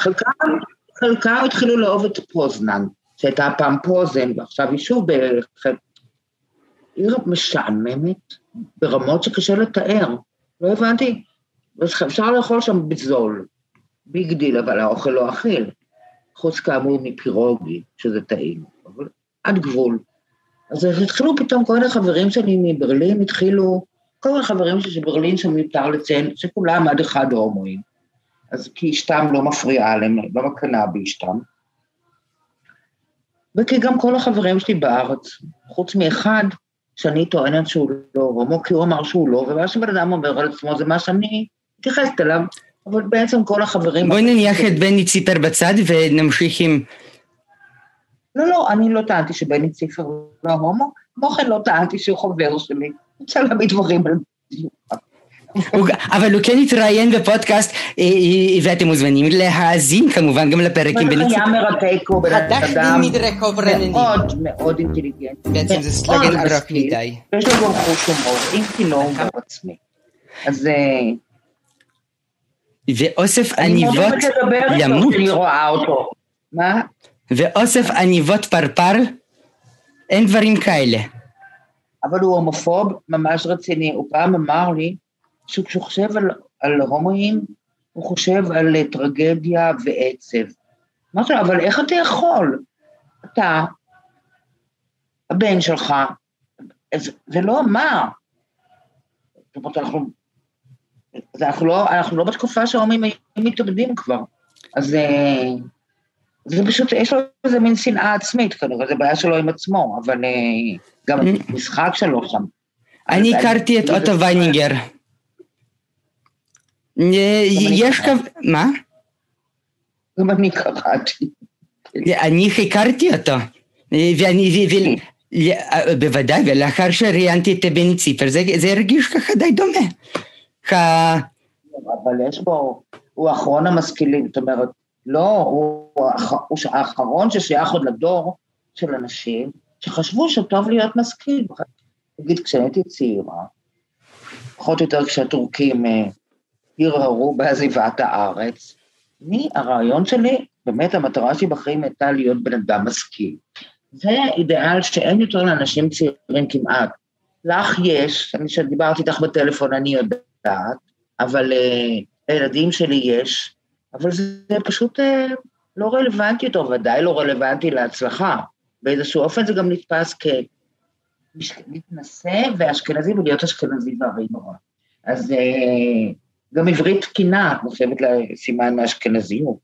חלקם התחילו לאהוב את פוזנן, שהייתה פעם פוזן, ועכשיו היא שוב בערך. עיר משעממת ברמות שקשה לתאר. לא הבנתי. אפשר לאכול שם בזול, big deal, אבל האוכל לא אכיל. חוץ כאמור מפירוגי, שזה טעים, אבל עד גבול. אז התחילו פתאום כל מיני חברים שלי מברלין, התחילו, כל מיני חברים שלי מברלין שמיותר לציין, שכולם עד אחד הומואים. אז כי אשתם לא מפריעה להם, לא מקנאה באשתם. וכי גם כל החברים שלי בארץ, חוץ מאחד, שאני טוענת שהוא לא הומו, כי הוא אמר שהוא לא, ומה שבן אדם אומר על עצמו זה מה שאני מתייחסת אליו, אבל בעצם כל החברים... בואי נניח את בני ציפר בצד ונמשיך עם לא, לא, אני לא טענתי שבני ציפר לא הומו, כמו כן לא טענתי שהוא חבר שלי. אפשר להביא דברים על אבל הוא כן התראיין בפודקאסט, אה, אה, ואתם מוזמנים להאזין כמובן גם לפרקים בליצוק. היה מרתק, הוא בן אדם מאוד מאוד אינטליגנט. בעצם זה סלוגן ארוך מדי. יש לו גם חוש הומור, אם כי לא הוא עצמי. אז... אה, ואוסף עניבות ימות. אני רואה אותו. מה? ואוסף עניבות פרפר, אין דברים כאלה. אבל הוא הומופוב ממש רציני. הוא פעם אמר לי שכשהוא חושב על, על הומואים, הוא חושב על אה, טרגדיה ועצב. אמרתי לו, אבל איך אתה יכול? אתה, הבן שלך, זה, לא אמר. זאת אומרת, אנחנו, אנחנו, לא, אנחנו לא בתקופה שההומים מתאבדים כבר. אז אה, זה פשוט, יש לו איזה מין שנאה עצמית כנראה, זה בעיה שלו עם עצמו, אבל אה, גם המשחק שלו שם. אני הכרתי את אוטו וייניגר. יש כזה, מה? גם אני קראתי. אני הכרתי אותו, ואני, בוודאי, ולאחר שראיינתי את בני ציפר, זה הרגיש ככה די דומה. אבל יש בו, הוא אחרון המשכילים, זאת אומרת, לא, הוא, הוא האחרון ששייך עוד לדור של אנשים שחשבו שטוב להיות משכיל. נגיד, כשהייתי צעירה, פחות או יותר כשהטורקים הרהרו בעזיבת הארץ, אני, הרעיון שלי, באמת המטרה שלי בחיים הייתה להיות בן אדם משכיל. זה אידיאל שאין יותר לאנשים צעירים כמעט. לך יש, אני שדיברתי איתך בטלפון, אני יודעת, אבל uh, לילדים שלי יש, אבל זה, פשוט uh, לא רלוונטי יותר, ודאי לא רלוונטי להצלחה. באיזשהו אופן זה גם נתפס כמתנשא ואשכנזי ולהיות אשכנזי והרי נורא. אז uh, גם עברית תקינה נחשבת לסימן מאשכנזיות.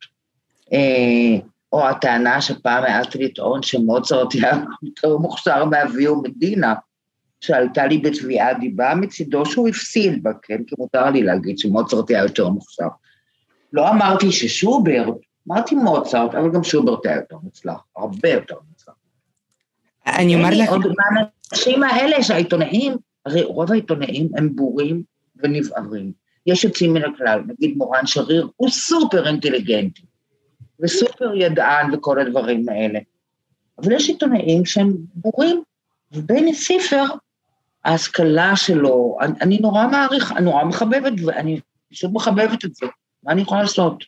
Uh, או הטענה שפעם העזתי לטעון שמוצרט היה יותר מוכשר מאבי ומדינה, שעלתה לי בתביעת דיבה מצידו שהוא הפסיד בה, כן? כי מותר לי להגיד שמוצרט היה יותר מוכשר. לא אמרתי ששוברט, אמרתי מוצרט, אבל גם שוברט היה יותר מוצלח, הרבה יותר מוצלח. אני אומר לך... עוד מהאנשים האלה שהעיתונאים, הרי רוב העיתונאים הם בורים ונבערים. יש יוצאים מן הכלל, נגיד מורן שריר, הוא סופר אינטליגנטי, וסופר ידען וכל הדברים האלה. אבל יש עיתונאים שהם בורים, ובני סיפר, ההשכלה שלו, אני, אני נורא מעריך, אני נורא מחבבת, ואני פשוט מחבבת את זה. מה אני יכולה לעשות?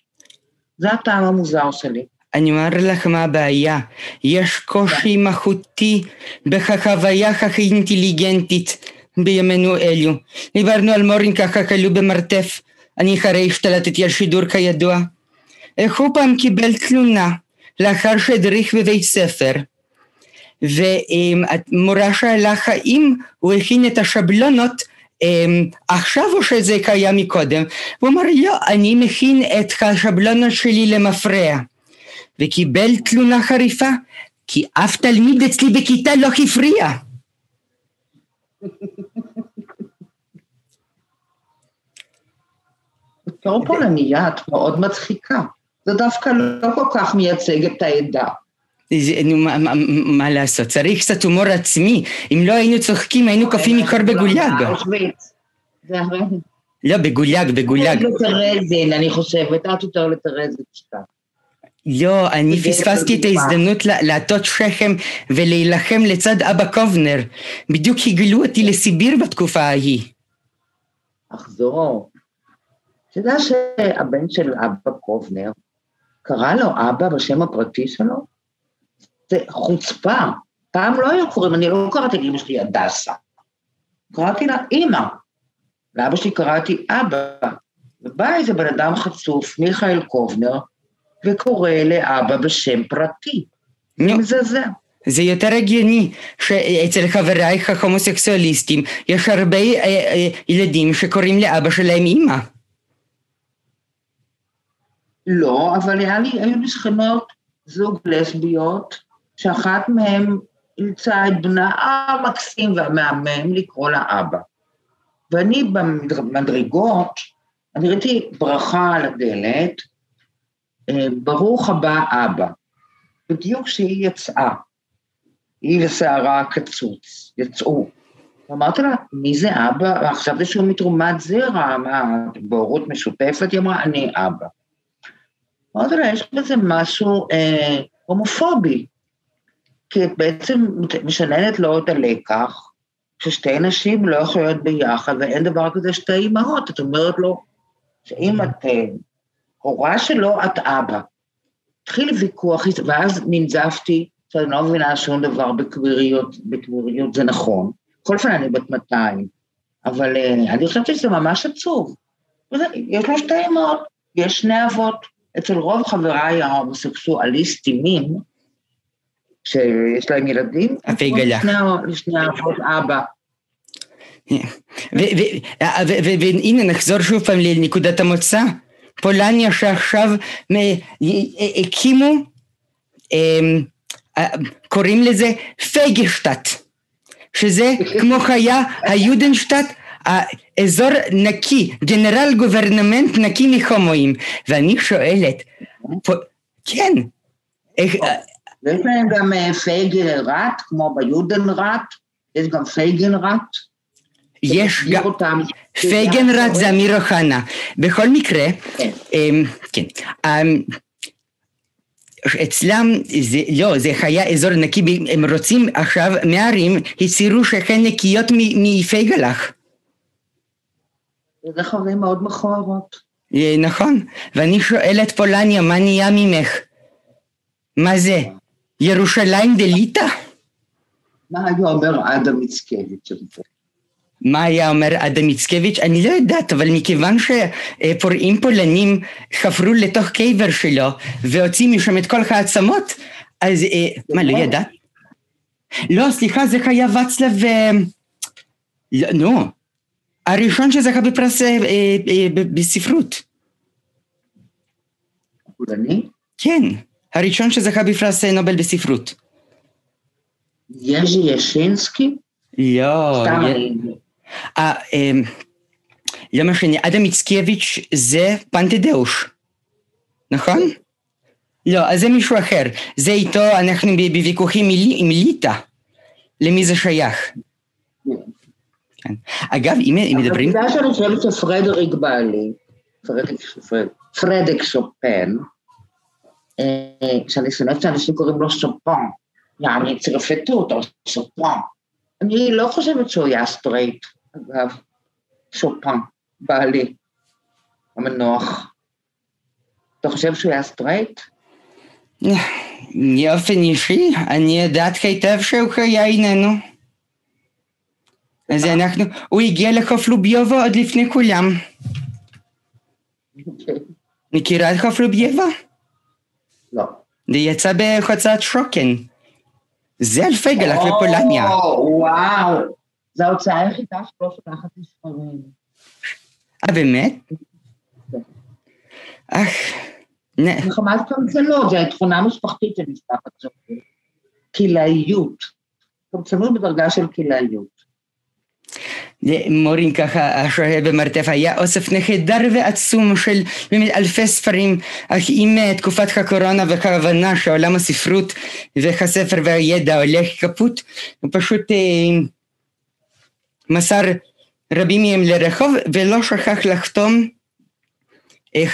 זה הטעם המוזר שלי. אני אומר לך מה הבעיה, יש קושי מהותי בחוויה הכי אינטליגנטית בימינו אלו. דיברנו על מורין ככה כלוא במרתף, אני אחרי השתלטתי על שידור כידוע. איך הוא פעם קיבל תלונה לאחר שהדריך בבית ספר, ומורה שאלה האם הוא הכין את השבלונות עכשיו או שזה קיים מקודם? הוא אמר לא, אני מכין את השבלונות שלי למפרע. וקיבל תלונה חריפה, כי אף תלמיד אצלי בכיתה לא הפריע. בתור פולניה את מאוד מצחיקה. זה דווקא לא כל כך מייצג את העדה. נו, מה, מה, מה לעשות? צריך קצת הומור עצמי. אם לא היינו צוחקים, היינו קופים מקור בגוליאג. לא, בגוליאג, בגוליאג. אני חושבת, את יותר לטרזין שתה. לא, אני פספסתי את ההזדמנות להטות שכם ולהילחם לצד אבא קובנר. בדיוק הגלו אותי לסיביר בתקופה ההיא. אחזור. אתה יודע שהבן של אבא קובנר, קרא לו אבא בשם הפרטי שלו? זה חוצפה. פעם לא היו קוראים, אני לא קראתי לאמא שלי הדסה. קראתי לה אימא. לאבא שלי קראתי אבא. ובא איזה בן אדם חצוף, מיכאל קובנר, וקורא לאבא בשם פרטי. מי מזעזע. זה יותר הגיוני שאצל חברייך ההומוסקסואליסטים יש הרבה אה, אה, ילדים שקוראים לאבא שלהם אימא. לא, אבל היה לי, היו לי שכנות זוג לסביות, שאחת מהן אילצה את בנה המקסים והמהמם לקרוא לה אבא. ואני במדרגות, אני ראיתי ברכה על הדלת, אה, ברוך הבא אבא. בדיוק כשהיא יצאה, היא ושערה הקצוץ, יצאו. אמרתי לה, מי זה אבא? חשבתי שהוא מתרומת זרע, מה, בהורות משותפת? היא אמרה, אני אבא. אמרתי לה, יש בזה משהו אה, הומופובי, כי את בעצם משננת לו את הלקח, ששתי נשים לא יכולות ביחד, ואין דבר כזה שתי אימהות. את אומרת לו, שאם את אה, הורה שלו, את אבא. התחיל ויכוח, ואז ננזפתי, שאני לא מבינה שום דבר בקביריות, בקביריות זה נכון. בכל אופן אני בת 200, אבל uh, אני חושבת שזה ממש עצוב. יש לו שתי אמהות, יש שני אבות. אצל רוב חבריי ההומוסקסואליסטים, שיש להם ילדים, לשני אבות אבא. והנה נחזור שוב פעם לנקודת המוצא. פולניה שעכשיו הקימו, אמ, קוראים לזה פייגשטאט. שזה כמו היה היודנשטאט, האזור נקי, גנרל גוברנמנט נקי מחומואים. ואני שואלת, פה, כן, איך... יש להם גם אה, פייגנראט, כמו ביודנראט, יש גם פייגנראט. יש גם, פייגנראט זה אמיר אוחנה. בכל מקרה, כן. אמ, כן. אמ, אצלם זה לא, זה היה אזור נקי, הם רוצים עכשיו מהערים, הצהירו שהן נקיות מפייגלח. זה חברים מאוד מכוערות. אה, נכון, ואני שואלת פולניה, מה נהיה ממך? מה זה? ירושלים דליטא? מה היה אומר אדם מיצקביץ'? מה היה אומר אדם מיצקביץ'? אני לא יודעת, אבל מכיוון שפורעים פולנים חפרו לתוך קבר שלו והוציאו משם את כל העצמות, אז אה, מה, לא ידעת? לא, סליחה, זה היה ואצלב... אה, לא, נו, הראשון שזכה בפרס אה, בספרות. פולני? כן, הראשון שזכה בפרס נובל בספרות. יז'י ישינסקי? לא. סתם אני... לא משנה, אדם מיצקביץ' זה פנטדאוש, נכון? לא, אז זה מישהו אחר. זה איתו, אנחנו בוויכוחים עם ליטא. למי זה שייך? כן. אגב, אם מדברים... בגלל שאני חושבת שפרדריק בעלי, פרדק שופן, שאני שונאת שאנשים קוראים לו שופן, יעני צרפתו אותו, שופן. אני לא חושבת שהוא היה סטרייט. אגב, שופן, בעלי, המנוח. אתה חושב שהוא היה סטרייט? באופן אישי, אני יודעת היטב שהוא היה איננו. אז אנחנו, הוא הגיע לחוף לוביובה עוד לפני כולם. מכירה את חוף לוביובה? לא. זה יצא בחוצת שוקן. זה אלפי גלח בפולניה. וואו. זו ההוצאה היחידה שלא שולחת לי ספרים. אה, באמת? אך, נחמת קמצנות, זו תכונה משפחתית שנשלחת ספרים. קילאיות. קמצנות בדרגה של קילאיות. מורין ככה השוהה במרתף היה אוסף נהדר ועצום של באמת אלפי ספרים אך עם תקופת הקורונה וההבנה שעולם הספרות והספר והידע הולך כפות הוא פשוט מסר רבים מהם לרחוב ולא שכח לחתום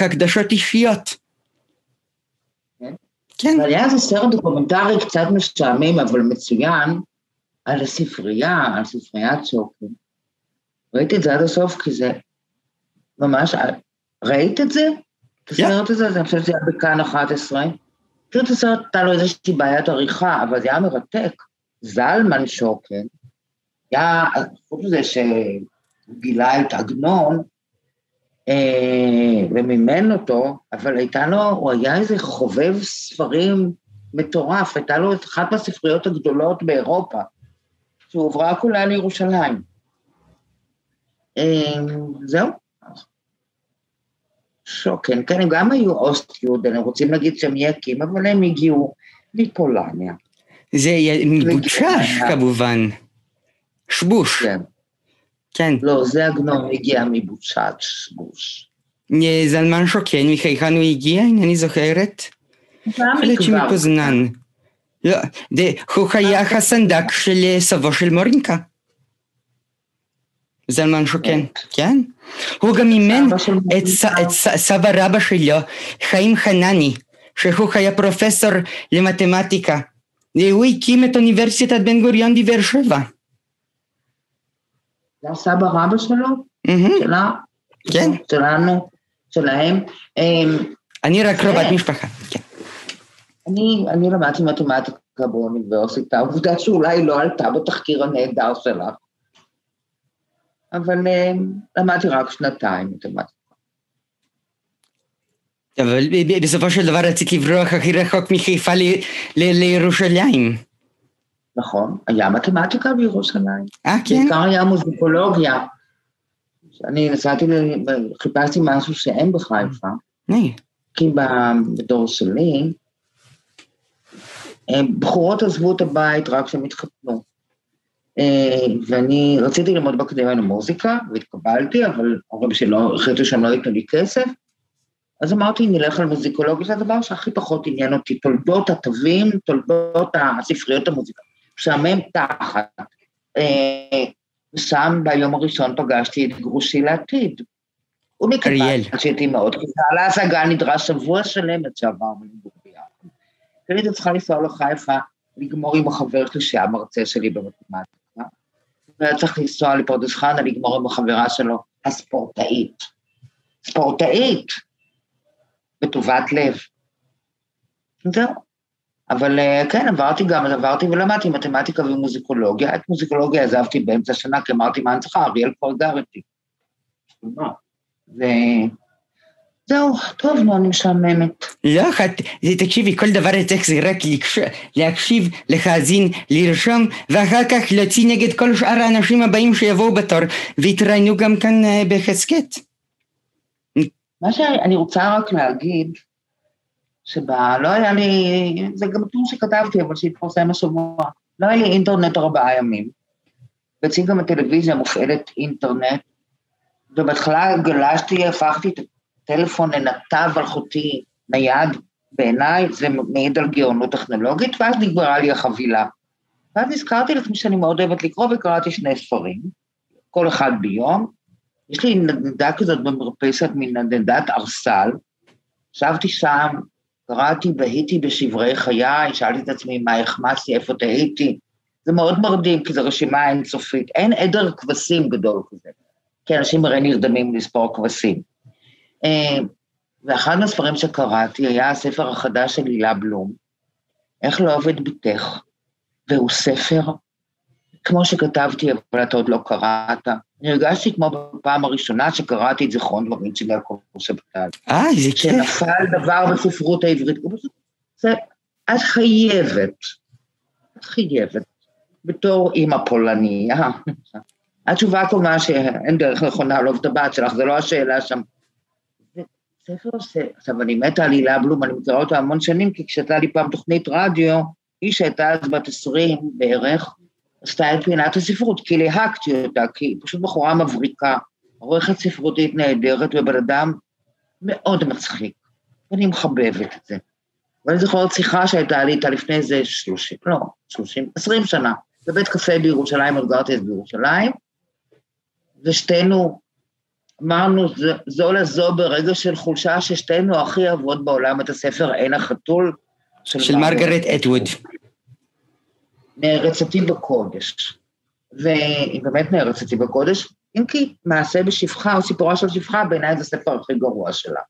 הקדשות אישיות. כן. היה איזה סרט דוקומנטרי קצת משעמם אבל מצוין על הספרייה, על ספריית שוקן. ראיתי את זה עד הסוף כי זה ממש, ראית את זה? את הסרט הזה? אני חושבת שזה היה בכאן 11. פשוט הסרט הייתה לו איזושהי בעיית עריכה, אבל זה היה מרתק. זלמן שוקן, היה, חוץ מזה שהוא גילה את עגנון, אה, ומימן אותו, אבל הייתה לו, הוא היה איזה חובב ספרים מטורף, הייתה לו את אחת מהספריות הגדולות באירופה, שהועברה כולה לירושלים. אה, זהו. שוקן, כן, הם גם היו אוסט-יודן, הם רוצים להגיד שהם יקים, אבל הם הגיעו מפולניה. זה מבוצ'ש כמובן. שבוש. כן. כן. לא, זה עגנון הגיע מבוצ'ת שבוש. זלמן שוקן, מהיכן הוא הגיע, אם אני זוכרת? גם מכבר. מפוזנן. לא, הוא היה הסנדק של סבו של מורינקה. זלמן שוקן, כן. הוא גם אימן את סבא רבא שלו, חיים חנני, שהוא היה פרופסור למתמטיקה. והוא הקים את אוניברסיטת בן גוריון בבאר שבע. זה הסבא רבא שלו? שלה? כן. שלנו, שלהם. אמ, אני רק קרובת משפחה, כן. אני, אני למדתי מתמטיקה באוניברסיטה, עובדה שאולי לא עלתה בתחקיר הנהדר שלך, אבל אמ, למדתי רק שנתיים מתמטיקה. אבל בסופו של דבר רצית לברוח הכי רחוק מחיפה לירושלים. נכון, היה מתמטיקה בירושלים. אה, כן? בעיקר היה מוזיקולוגיה. אני נסעתי, חיפשתי משהו שאין בחיפה. כי בדור שלי, בחורות עזבו את הבית רק כשהם התחתנו. אה, ואני רציתי ללמוד באקדמיה למוזיקה, והתקבלתי, אבל ההורים שלא, החליטו שהם לא ייתנו לי כסף. אז אמרתי, נלך על מוזיקולוגיה, זה הדבר שהכי פחות עניין אותי, תולדות התווים, תולדות הספריות המוזיקה. משעמם תחת. אה, שם ביום הראשון פגשתי את גרושי לעתיד. הוא מכיוון שהייתי מאוד כיתה להשגה נדרש שבוע שלם עד שעברנו לגור כי הייתי צריכה לנסוע לחיפה, לגמור עם החבר שלי שהיה מרצה שלי במתמטיקה, והיה צריך לנסוע לפרדס חנה, לגמור עם החברה שלו, הספורטאית. ספורטאית, בטובת לב. זהו. אבל אה, כן, עברתי גם, עברתי ולמדתי מתמטיקה ומוזיקולוגיה. את מוזיקולוגיה עזבתי באמצע השנה, כי אמרתי, מה אני צריכה? אריאל כבר גר איתי. זהו, טוב, נו, אני משעממת. לא, תקשיבי, כל דבר צריך זה רק להקשיב, להאזין, לרשום, ואחר כך להוציא נגד כל שאר האנשים הבאים שיבואו בתור, ויתראיינו גם כאן אה, בהסכת. מה שאני רוצה רק להגיד, שבה לא היה לי, זה גם טור שכתבתי, אבל שהתפרסם השבוע, לא היה לי אינטרנט ארבעה ימים. ואצלי גם הטלוויזיה מופעלת אינטרנט, ובהתחלה גלשתי, הפכתי את הטלפון לנתב אלחוטי נייד, בעיניי זה מעיד על גאונות טכנולוגית, ואז נגמרה לי החבילה. ואז נזכרתי לעצמי שאני מאוד אוהבת לקרוא, וקראתי שני ספרים, כל אחד ביום. יש לי נדנדה כזאת במרפסת מנדנדת ארסל, ישבתי שם, קראתי, בהיתי בשברי חיי, שאלתי את עצמי מה החמצתי, איפה תהיתי. זה מאוד מרדים, כי זו רשימה אינסופית. אין עדר כבשים גדול כזה, כי אנשים הרי נרדמים לספור כבשים. אה, ואחד מהספרים שקראתי היה הספר החדש של הילה בלום, איך לא עובד בתך, והוא ספר, כמו שכתבתי, אבל אתה עוד לא קראת. אני הרגשתי כמו בפעם הראשונה שקראתי את זיכרון דברים של יעקב שבתאי. אה, איזה כיף. שנפל דבר בספרות העברית. זה, את חייבת, את חייבת, בתור אימא פולניה. התשובה כמובן שאין דרך נכונה לאהוב את הבת שלך, זו לא השאלה שם. ספר ש... עכשיו, אני מתה על הילה בלום, אני מכירה אותה המון שנים, כי כשהייתה לי פעם תוכנית רדיו, היא שהייתה אז בת עשרים בערך, עשתה את פינת הספרות, כי להקתי אותה, כי היא פשוט בחורה מבריקה, עורכת ספרותית נהדרת ובן אדם מאוד מצחיק, ואני מחבבת את זה. ואני זוכרת שיחה שהייתה לי איתה לפני איזה שלושים, לא, שלושים, עשרים שנה, בבית קפה בירושלים, עוד גרתי אז בירושלים, ושתינו אמרנו זו לזו ברגע של חולשה ששתינו הכי אוהבות בעולם את הספר עין החתול. של, של מרגרט אטווד. נערצתי בקודש. והיא באמת נערצתי בקודש, אם כי מעשה בשפחה או סיפורה של שפחה, בעיניי זה הספר הכי גרוע שלה.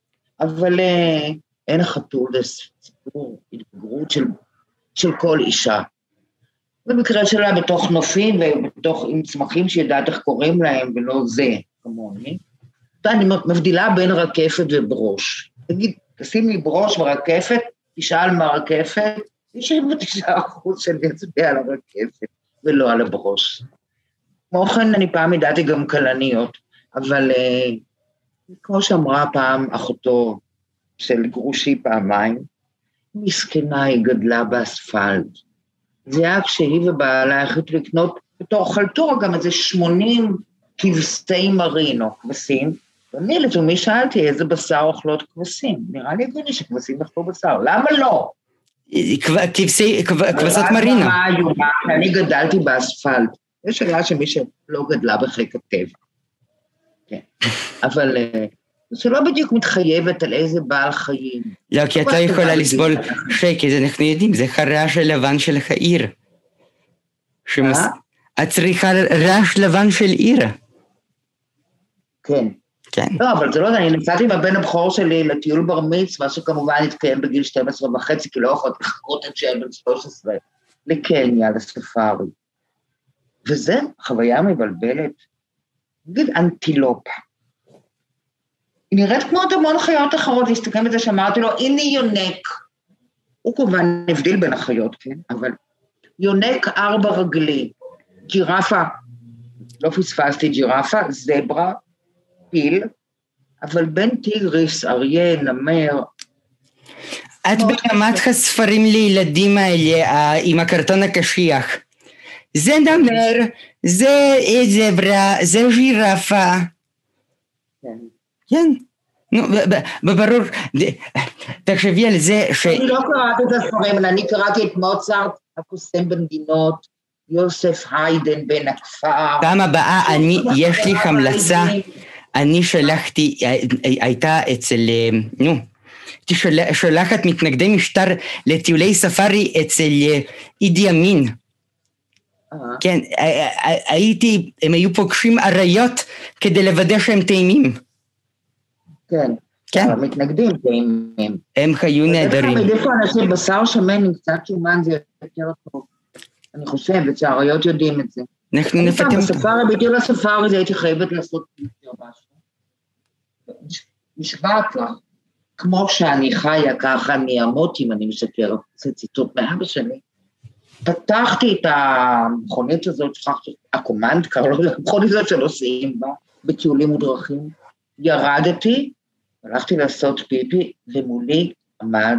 אבל אה, עין החתול זה סיפור התבגרות של, של כל אישה. במקרה שלה בתוך נופים ובתוך עם צמחים שיודעת איך קוראים להם, ולא זה, כמוני. אני מבדילה בין רקפת וברוש. תגיד, תשים לי ברוש ורקפת, תשאל מה רקפת, 99 אחוז שאני אצביע על הרקפת ולא על הברוש. כמו כן, אני פעם ידעתי גם כלניות, אבל אה, כמו שאמרה פעם אחותו של גרושי פעמיים, מסכנה, היא גדלה באספלט. זה היה כשהיא ובעלה החליטו לקנות בתור חלטורה גם איזה 80 כבשי מרינו, כבשים, ואני לתומי שאלתי איזה בשר אוכלות כבשים. נראה לי הגיוני שכבשים אכלו בשר, למה לא? כבשי, כבשת מרינה. אני גדלתי באספלט. יש שאלה שמי שלא גדלה בחיק הטבע. כן. אבל שלא בדיוק מתחייבת על איזה בעל חיים. לא, כי את לא יכולה לסבול שקט, אנחנו יודעים, זה הרעש הלבן של העיר. את צריכה רעש לבן של עיר. כן. כן. לא, אבל זה לא יודע, אני נסעתי עם הבן הבכור שלי לטיול בר מצווה, שכמובן התקיים בגיל 12 וחצי, כי לא יכולת לחכות את שאין בן 13, לקניה, לספארי. וזה חוויה מבלבלת. נגיד אנטילופה. היא נראית כמו עוד המון חיות אחרות, להסתכל בזה שאמרתי לו, הנה יונק. הוא כמובן הבדיל בין החיות, כן? אבל יונק ארבע רגלי, ג'ירפה, לא פספסתי ג'ירפה, זברה, פיל, אבל בין טיגריס, אריה, נמר... את ברמת הספרים לילדים האלה, עם הקרטון הקשיח. זה נמר, זה זברה, זה ג'ירפה. כן. כן. נו, ברור, תחשבי על זה ש... אני לא קראתי את הספרים, אלא אני קראתי את מוצרט, הקוסם במדינות, יוסף היידן בן הכפר. פעם הבאה, אני, יש לי המלצה, אני שלחתי, הייתה אצל, נו, הייתי שולחת מתנגדי משטר לטיולי ספארי אצל אידי אמין. כן, הייתי, הם היו פוגשים אריות כדי לוודא שהם טעימים. כן. כן. המתנגדים טעימים. הם היו נהדרים. איפה אנשים בשר שמן עם קצת שומן זה יותר טוב. אני חושבת שהאריות יודעים את זה. אנחנו נפתם... בספארי, בדיוק לספארי זה הייתי חייבת לעשות משהו. נשבעת לך. כמו שאני חיה, ככה אני אמות אם אני משקרת. זה ציטוט מאבא שלי. פתחתי את המכונית הזאת, שכחתי, הקומנד קראו לו, המכונית הזאת שנוסעים בה, בטיולים ודרכים. ירדתי, הלכתי לעשות פיפי, ומולי עמד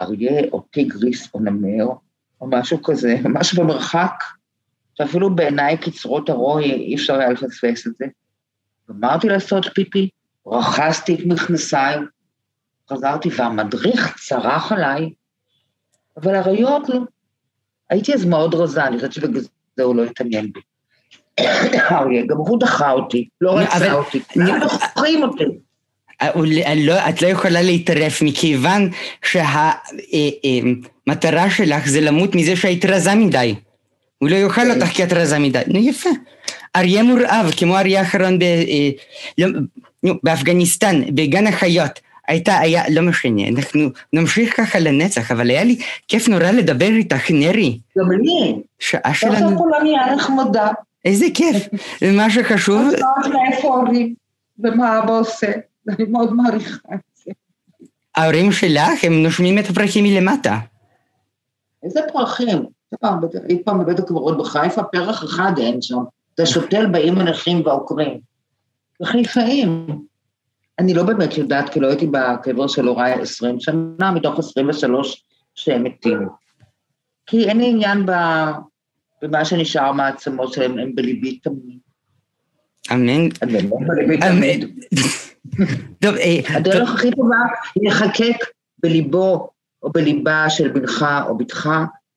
אריה או טיגריס או נמר, או משהו כזה, ממש במרחק, שאפילו בעיניי קצרות הרוי אי אפשר היה לפספס את זה. גמרתי לעשות פיפי, רכסתי את מכנסיים, חזרתי והמדריך צרח עליי, אבל אריות לא. הייתי אז מאוד רזה, אני חושבת שבגלל זה הוא לא התעניין בי. אריה, גם הוא דחה אותי, לא רצה אותי, כולם דוחים אותי. לא, את לא יכולה להתערף מכיוון שהמטרה אה, אה, שלך זה למות מזה שהיית רזה מדי. הוא לא יאכל. אותך כי את רזה מדי. נו יפה. אריה מורעב, כמו אריה האחרון אה, לא, באפגניסטן, בגן החיות. הייתה, היה, לא משנה, אנחנו נמשיך ככה לנצח, אבל היה לי כיף נורא לדבר איתך, נרי. גם לי. שעה שלנו. בסוף כולה נהיה נחמדה. איזה כיף. ומה שחשוב... ומה אבא עושה. אני מאוד מעריכה את זה. ההורים שלך, הם נושמים את הפרחים מלמטה. איזה פרחים? היית פעם בבית הקברות בחיפה, פרח אחד אין שם. אתה שותל באים הנכים ועוקרים. וחיפאים. אני לא באמת יודעת, כי לא הייתי בקבר של הוריי 20 שנה, מתוך 23 שהם מתים. כי אין לי עניין במה שנשאר מהעצמות שלהם, הם בליבי תמיד. אמן. אמן. טוב, אה, הדרך הכי טובה היא לחקק בליבו או בליבה של בנך או בתך,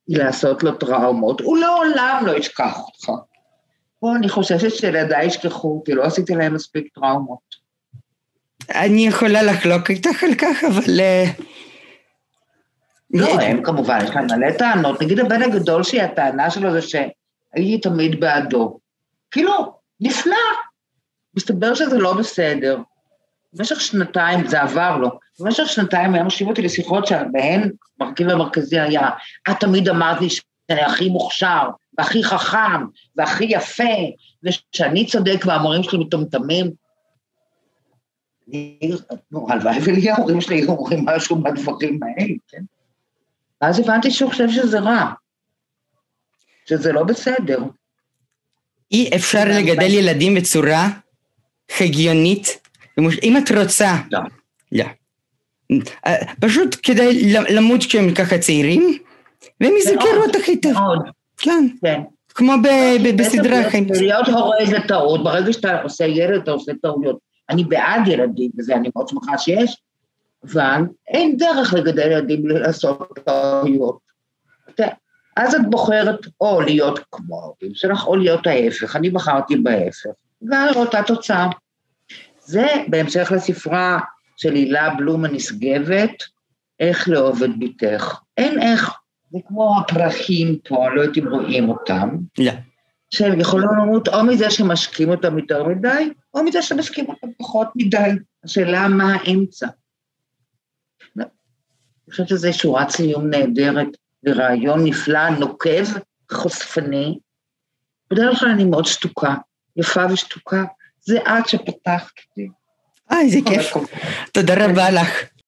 היא לעשות לו טראומות. הוא לעולם לא ישכח אותך. פה אני חוששת שילדיי ישכחו אותי, לא עשיתי להם מספיק טראומות. אני יכולה לחלוק איתך על כך, אבל... אה, לא, הם כמובן, יש להם מלא טענות. נגיד הבן הגדול שלי, הטענה שלו זה שהייתי תמיד בעדו. כאילו, נפלא. מסתבר שזה לא בסדר. במשך שנתיים, זה עבר לו, במשך שנתיים היה מושיב אותי לשיחות שבהן מרכיב המרכזי היה, את תמיד אמרת לי שאני הכי מוכשר, והכי חכם, והכי יפה, ושאני צודק והמורים שלי מטומטמים. הלוואי ולי ההורים שלי היו אומרים משהו מהדברים האלה, כן? אז הבנתי שהוא חושב שזה רע, שזה לא בסדר. אי אפשר לגדל ילדים בצורה הגיונית אם את רוצה... לא. לא. אה, פשוט כדי למות כשהם ככה צעירים, והם יזכרו אותך היטב. כן. כן. כמו בסדרה חיים. להיות הורה זה טעות, ברגע שאתה עושה ילד אתה עושה טעויות. אני בעד ילדים, וזה אני מאוד שמחה שיש, אבל אין דרך לגדל ילדים לעשות טעויות. אז את בוחרת או להיות כמו ההורים שלך, או להיות ההפך. אני בחרתי בהפך. ואותה תוצאה. זה בהמשך לספרה של הילה בלום הנשגבת, איך לאהוב את ביתך. אין איך, זה כמו הפרחים פה, לא אם רואים אותם. לא. שהם יכולים למות או מזה שמשקים אותם יותר מדי, או מזה שמשקים אותם פחות מדי. השאלה מה האמצע. לא. אני חושבת שזו שורת סיום נהדרת ורעיון נפלא, נוקב, חושפני. בדרך כלל אני מאוד שתוקה, יפה ושתוקה. זה את שפתחת אותי. אה, איזה כיף. תודה רבה לך.